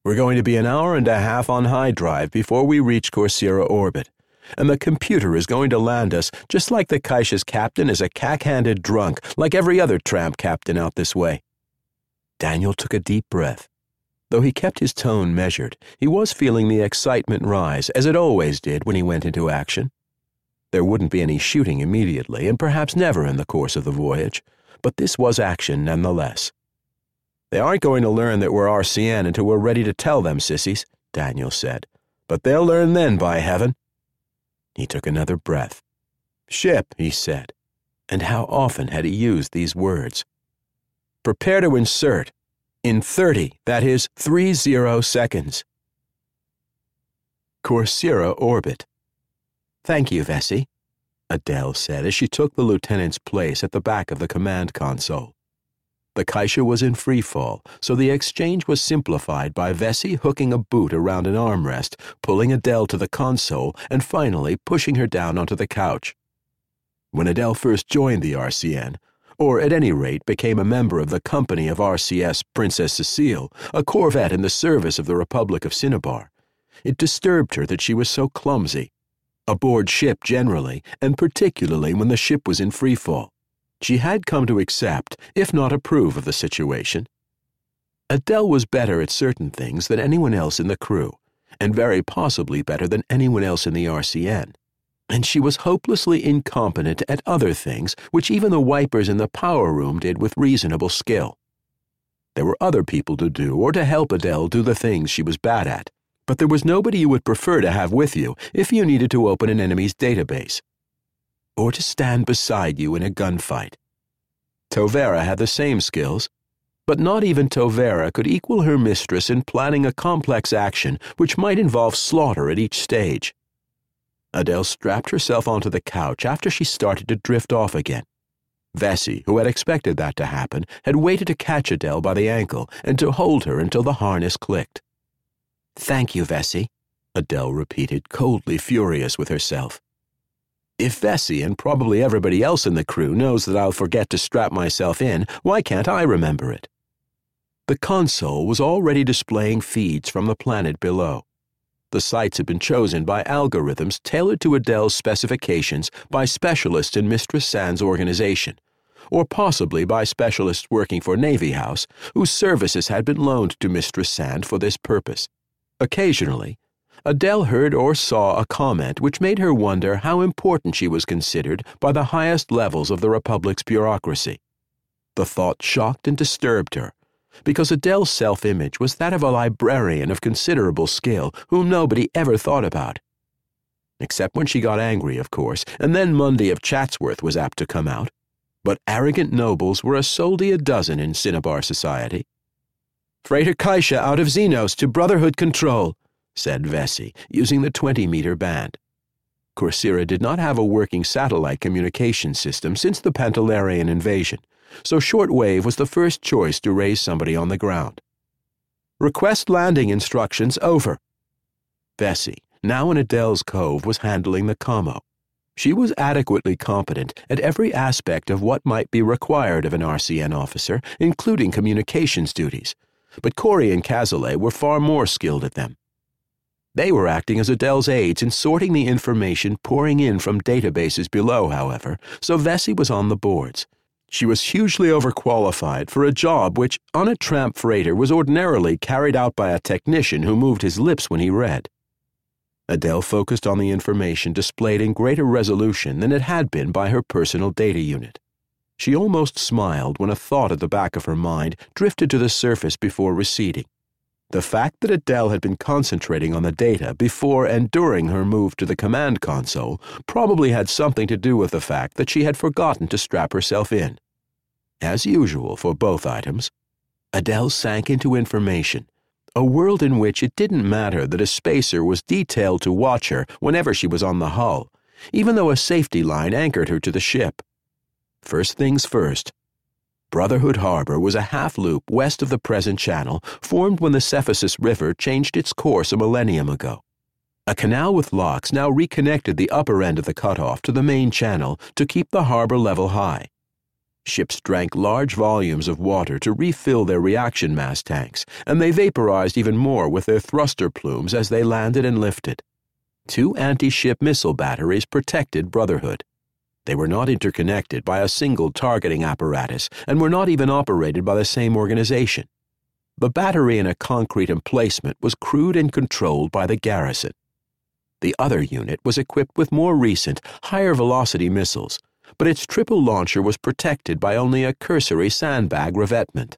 We're going to be an hour and a half on high drive before we reach Corcyra orbit, and the computer is going to land us just like the Kaisha's captain is a cack-handed drunk, like every other tramp captain out this way. Daniel took a deep breath. Though he kept his tone measured, he was feeling the excitement rise, as it always did when he went into action. There wouldn't be any shooting immediately, and perhaps never in the course of the voyage, but this was action nonetheless. They aren't going to learn that we're RCN until we're ready to tell them, sissies, Daniel said. But they'll learn then, by heaven. He took another breath. Ship, he said. And how often had he used these words? Prepare to insert. In 30, that is, 30 seconds. Corcyra orbit. Thank you, Vesey, Adele said as she took the lieutenant's place at the back of the command console. The Kaisha was in free fall, so the exchange was simplified by Vesey hooking a boot around an armrest, pulling Adele to the console, and finally pushing her down onto the couch. When Adele first joined the RCN, or at any rate became a member of the company of RCS Princess Cecile, a corvette in the service of the Republic of Cinnabar, it disturbed her that she was so clumsy aboard ship generally, and particularly when the ship was in freefall. She had come to accept, if not approve, of the situation. Adele was better at certain things than anyone else in the crew, and very possibly better than anyone else in the RCN. And she was hopelessly incompetent at other things which even the wipers in the power room did with reasonable skill. There were other people to do or to help Adele do the things she was bad at, but there was nobody you would prefer to have with you if you needed to open an enemy's database or to stand beside you in a gunfight. Tovera had the same skills, but not even Tovera could equal her mistress in planning a complex action which might involve slaughter at each stage. Adele strapped herself onto the couch after she started to drift off again. Vesey, who had expected that to happen, had waited to catch Adele by the ankle and to hold her until the harness clicked. Thank you, Vesey, Adele repeated, coldly furious with herself. If Vesey and probably everybody else in the crew knows that I'll forget to strap myself in, why can't I remember it? The console was already displaying feeds from the planet below. The sites had been chosen by algorithms tailored to Adele's specifications by specialists in Mistress Sand's organization, or possibly by specialists working for Navy House whose services had been loaned to Mistress Sand for this purpose. Occasionally, Adele heard or saw a comment which made her wonder how important she was considered by the highest levels of the Republic's bureaucracy. The thought shocked and disturbed her because Adele's self image was that of a librarian of considerable skill whom nobody ever thought about. Except when she got angry, of course, and then Mundy of Chatsworth was apt to come out. But arrogant nobles were a soldi a dozen in Cinnabar society. Freighter Kaisha out of Xenos to Brotherhood Control, said Vesey, using the 20 meter band. Corcyra did not have a working satellite communication system since the Pantalarian invasion, so shortwave was the first choice to raise somebody on the ground. Request landing instructions over. Vesey, now in Adele's Cove, was handling the commo. She was adequately competent at every aspect of what might be required of an RCN officer, including communications duties, but Corey and Cazalet were far more skilled at them. They were acting as Adele's aides in sorting the information pouring in from databases below, however, so Vesey was on the boards. She was hugely overqualified for a job which, on a tramp freighter, was ordinarily carried out by a technician who moved his lips when he read. Adele focused on the information displayed in greater resolution than it had been by her personal data unit. She almost smiled when a thought at the back of her mind drifted to the surface before receding. The fact that Adele had been concentrating on the data before and during her move to the command console probably had something to do with the fact that she had forgotten to strap herself in. As usual for both items, Adele sank into information, a world in which it didn't matter that a spacer was detailed to watch her whenever she was on the hull, even though a safety line anchored her to the ship. First things first, Brotherhood Harbor was a half loop west of the present channel, formed when the Cephasus River changed its course a millennium ago. A canal with locks now reconnected the upper end of the cutoff to the main channel to keep the harbor level high. Ships drank large volumes of water to refill their reaction mass tanks, and they vaporized even more with their thruster plumes as they landed and lifted. Two anti ship missile batteries protected Brotherhood. They were not interconnected by a single targeting apparatus and were not even operated by the same organization. The battery in a concrete emplacement was crewed and controlled by the garrison. The other unit was equipped with more recent, higher velocity missiles, but its triple launcher was protected by only a cursory sandbag revetment.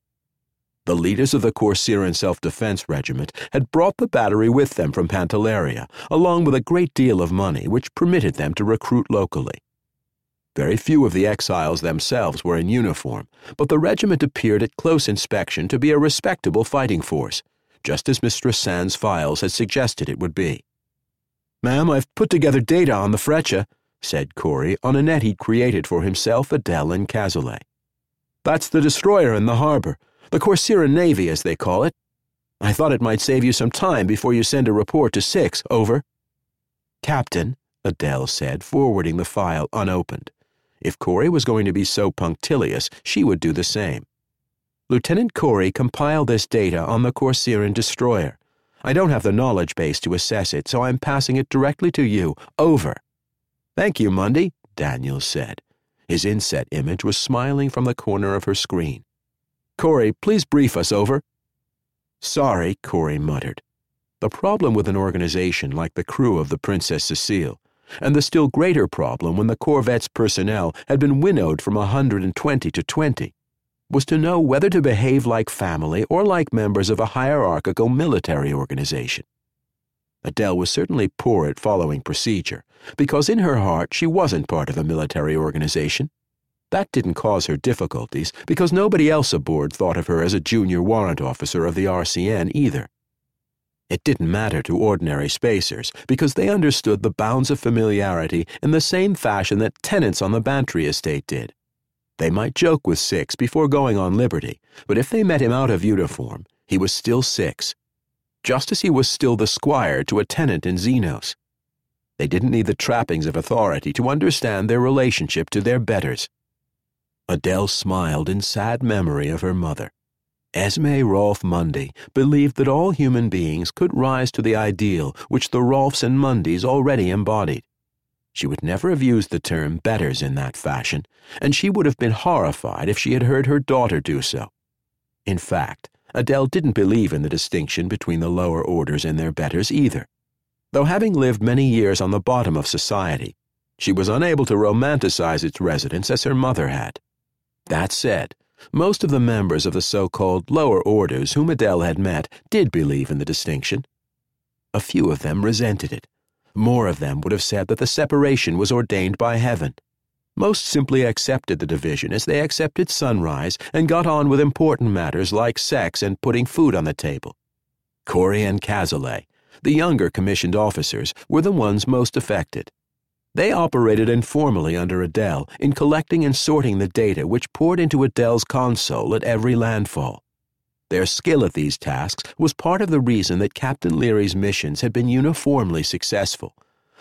The leaders of the Corcyran Self Defense Regiment had brought the battery with them from Pantelleria, along with a great deal of money which permitted them to recruit locally. Very few of the exiles themselves were in uniform, but the regiment appeared at close inspection to be a respectable fighting force, just as Mistress Sand's files had suggested it would be. Ma'am, I've put together data on the Freccia, said Corey on a net he'd created for himself, Adele, and Cazalet. That's the destroyer in the harbor, the Corcyra Navy, as they call it. I thought it might save you some time before you send a report to Six. Over. Captain, Adele said, forwarding the file unopened. If Corey was going to be so punctilious, she would do the same. Lieutenant Corey compiled this data on the Corcyran destroyer. I don't have the knowledge base to assess it, so I'm passing it directly to you. Over. Thank you, Mundy, Daniels said. His inset image was smiling from the corner of her screen. Corey, please brief us over. Sorry, Corey muttered. The problem with an organization like the crew of the Princess Cecile and the still greater problem when the corvette's personnel had been winnowed from a 120 to 20 was to know whether to behave like family or like members of a hierarchical military organization. Adele was certainly poor at following procedure, because in her heart she wasn't part of a military organization. That didn't cause her difficulties, because nobody else aboard thought of her as a junior warrant officer of the RCN either. It didn't matter to ordinary spacers, because they understood the bounds of familiarity in the same fashion that tenants on the Bantry estate did. They might joke with Six before going on liberty, but if they met him out of uniform, he was still Six, just as he was still the squire to a tenant in Xenos. They didn't need the trappings of authority to understand their relationship to their betters. Adele smiled in sad memory of her mother. Esme Rolfe Mundy believed that all human beings could rise to the ideal which the Rolfes and Mundys already embodied. She would never have used the term betters in that fashion, and she would have been horrified if she had heard her daughter do so. In fact, Adele didn't believe in the distinction between the lower orders and their betters either. Though having lived many years on the bottom of society, she was unable to romanticize its residents as her mother had. That said, most of the members of the so called lower orders whom Adele had met did believe in the distinction. A few of them resented it. More of them would have said that the separation was ordained by heaven. Most simply accepted the division as they accepted sunrise and got on with important matters like sex and putting food on the table. Corey and Cazalet, the younger commissioned officers, were the ones most affected. They operated informally under Adele in collecting and sorting the data which poured into Adele's console at every landfall. Their skill at these tasks was part of the reason that Captain Leary's missions had been uniformly successful.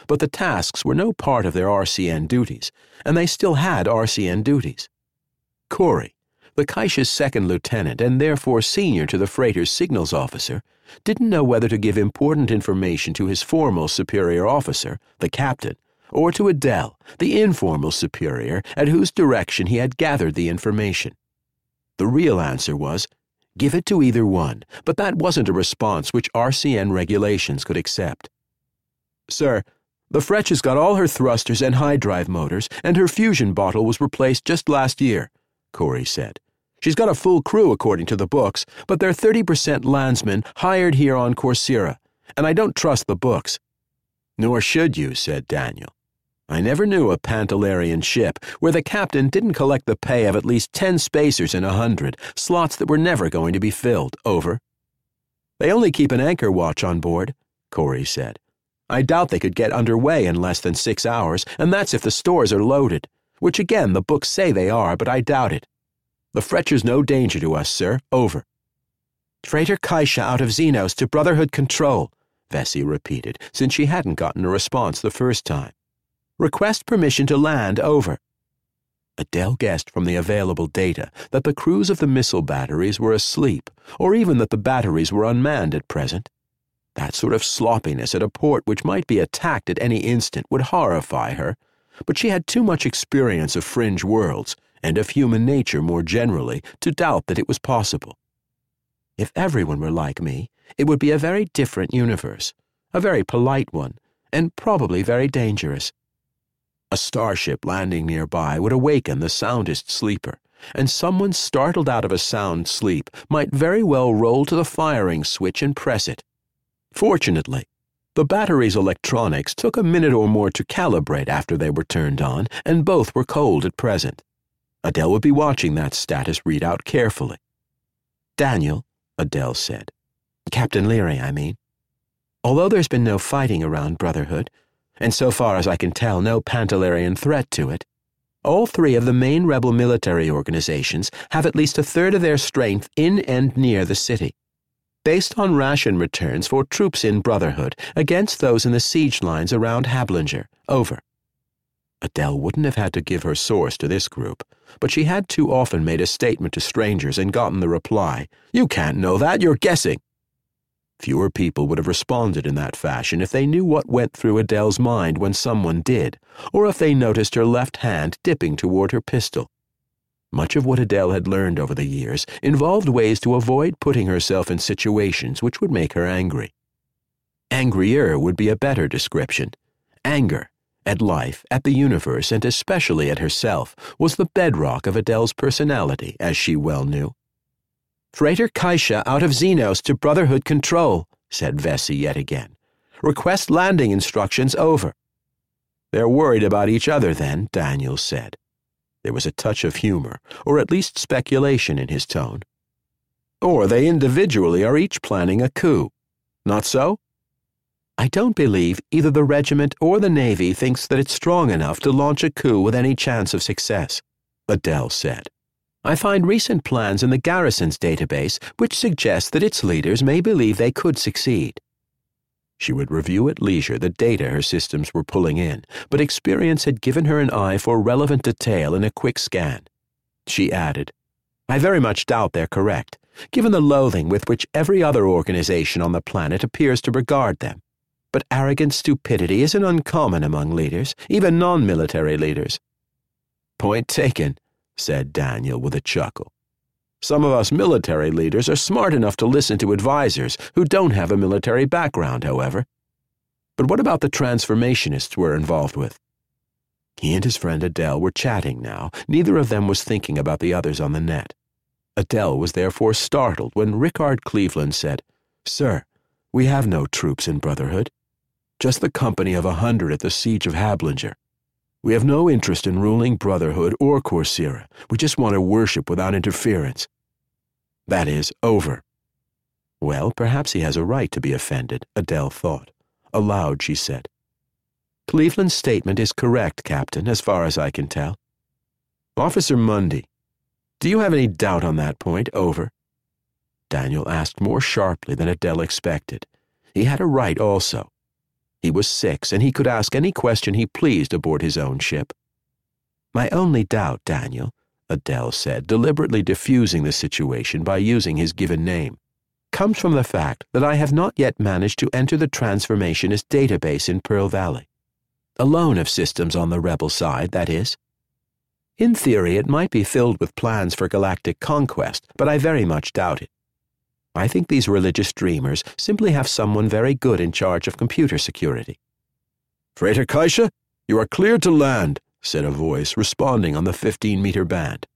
But the tasks were no part of their RCN duties, and they still had RCN duties. Corey, the Kaisha's second lieutenant and therefore senior to the freighter's signals officer, didn't know whether to give important information to his formal superior officer, the captain, or to Adele, the informal superior at whose direction he had gathered the information. The real answer was give it to either one, but that wasn't a response which RCN regulations could accept. Sir, the Fretch has got all her thrusters and high drive motors, and her fusion bottle was replaced just last year, Corey said. She's got a full crew according to the books, but they're 30% landsmen hired here on Corcyra, and I don't trust the books. Nor should you, said Daniel. I never knew a Pantalarian ship where the captain didn't collect the pay of at least 10 spacers in a hundred, slots that were never going to be filled. Over. They only keep an anchor watch on board, Corey said. I doubt they could get underway in less than six hours, and that's if the stores are loaded, which again the books say they are, but I doubt it. The Freccia's no danger to us, sir. Over. Traitor Kaisha out of Xenos to Brotherhood Control, Vesey repeated, since she hadn't gotten a response the first time. Request permission to land over. Adele guessed from the available data that the crews of the missile batteries were asleep, or even that the batteries were unmanned at present. That sort of sloppiness at a port which might be attacked at any instant would horrify her, but she had too much experience of fringe worlds and of human nature more generally to doubt that it was possible. If everyone were like me, it would be a very different universe, a very polite one, and probably very dangerous. A starship landing nearby would awaken the soundest sleeper, and someone startled out of a sound sleep might very well roll to the firing switch and press it. Fortunately, the battery's electronics took a minute or more to calibrate after they were turned on, and both were cold at present. Adele would be watching that status readout carefully. Daniel, Adele said. Captain Leary, I mean. Although there's been no fighting around Brotherhood, and so far as I can tell, no Pantalarian threat to it. All three of the main rebel military organizations have at least a third of their strength in and near the city. Based on ration returns for troops in Brotherhood against those in the siege lines around Hablinger. Over. Adele wouldn't have had to give her source to this group, but she had too often made a statement to strangers and gotten the reply, You can't know that, you're guessing. Fewer people would have responded in that fashion if they knew what went through Adele's mind when someone did, or if they noticed her left hand dipping toward her pistol. Much of what Adele had learned over the years involved ways to avoid putting herself in situations which would make her angry. Angrier would be a better description. Anger, at life, at the universe, and especially at herself, was the bedrock of Adele's personality, as she well knew. Freighter Kaisha out of Xenos to Brotherhood Control, said Vesey yet again. Request landing instructions over. They're worried about each other then, Daniels said. There was a touch of humor, or at least speculation in his tone. Or they individually are each planning a coup. Not so? I don't believe either the regiment or the Navy thinks that it's strong enough to launch a coup with any chance of success, Adele said. I find recent plans in the garrison's database which suggest that its leaders may believe they could succeed. She would review at leisure the data her systems were pulling in, but experience had given her an eye for relevant detail in a quick scan. She added, I very much doubt they're correct, given the loathing with which every other organization on the planet appears to regard them. But arrogant stupidity isn't uncommon among leaders, even non military leaders. Point taken, said Daniel with a chuckle. Some of us military leaders are smart enough to listen to advisers who don't have a military background, however. But what about the transformationists we're involved with? He and his friend Adele were chatting now. Neither of them was thinking about the others on the net. Adele was therefore startled when Rickard Cleveland said, Sir, we have no troops in Brotherhood. Just the company of a hundred at the siege of Hablinger. We have no interest in ruling Brotherhood or Corcyra. We just want to worship without interference. That is, over. Well, perhaps he has a right to be offended, Adele thought. Aloud, she said. Cleveland's statement is correct, Captain, as far as I can tell. Officer Mundy, do you have any doubt on that point? Over. Daniel asked more sharply than Adele expected. He had a right also. He was six, and he could ask any question he pleased aboard his own ship. My only doubt, Daniel, Adele said, deliberately diffusing the situation by using his given name, comes from the fact that I have not yet managed to enter the Transformationist database in Pearl Valley. Alone of systems on the rebel side, that is. In theory, it might be filled with plans for galactic conquest, but I very much doubt it. I think these religious dreamers simply have someone very good in charge of computer security. Freighter Kaisha, you are cleared to land, said a voice responding on the 15 meter band.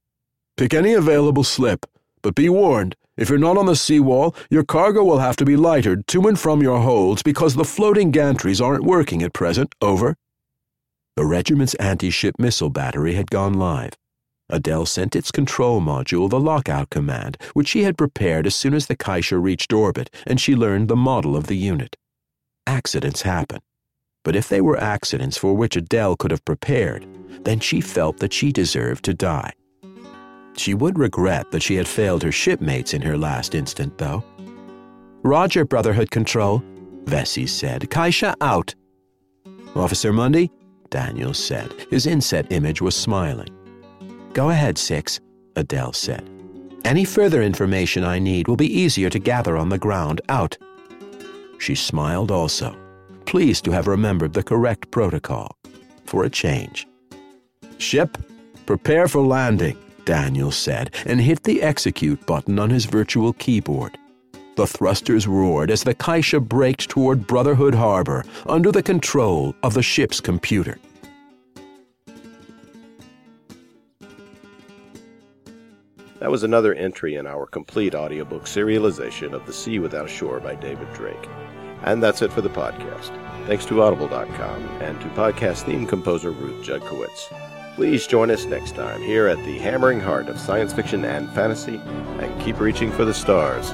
Pick any available slip, but be warned if you're not on the seawall, your cargo will have to be lightered to and from your holds because the floating gantries aren't working at present. Over. The regiment's anti ship missile battery had gone live. Adele sent its control module the lockout command, which she had prepared as soon as the Kaisha reached orbit and she learned the model of the unit. Accidents happen. But if they were accidents for which Adele could have prepared, then she felt that she deserved to die. She would regret that she had failed her shipmates in her last instant, though. Roger, Brotherhood Control, Vesey said. Kaisha out. Officer Mundy, Daniels said. His inset image was smiling. Go ahead, Six, Adele said. Any further information I need will be easier to gather on the ground. Out. She smiled also, pleased to have remembered the correct protocol. For a change. Ship, prepare for landing, Daniel said, and hit the execute button on his virtual keyboard. The thrusters roared as the Kaisha braked toward Brotherhood Harbor under the control of the ship's computer. That was another entry in our complete audiobook serialization of The Sea Without Shore by David Drake. And that's it for the podcast. Thanks to Audible.com and to podcast theme composer Ruth Judkowitz. Please join us next time here at the hammering heart of science fiction and fantasy and keep reaching for the stars.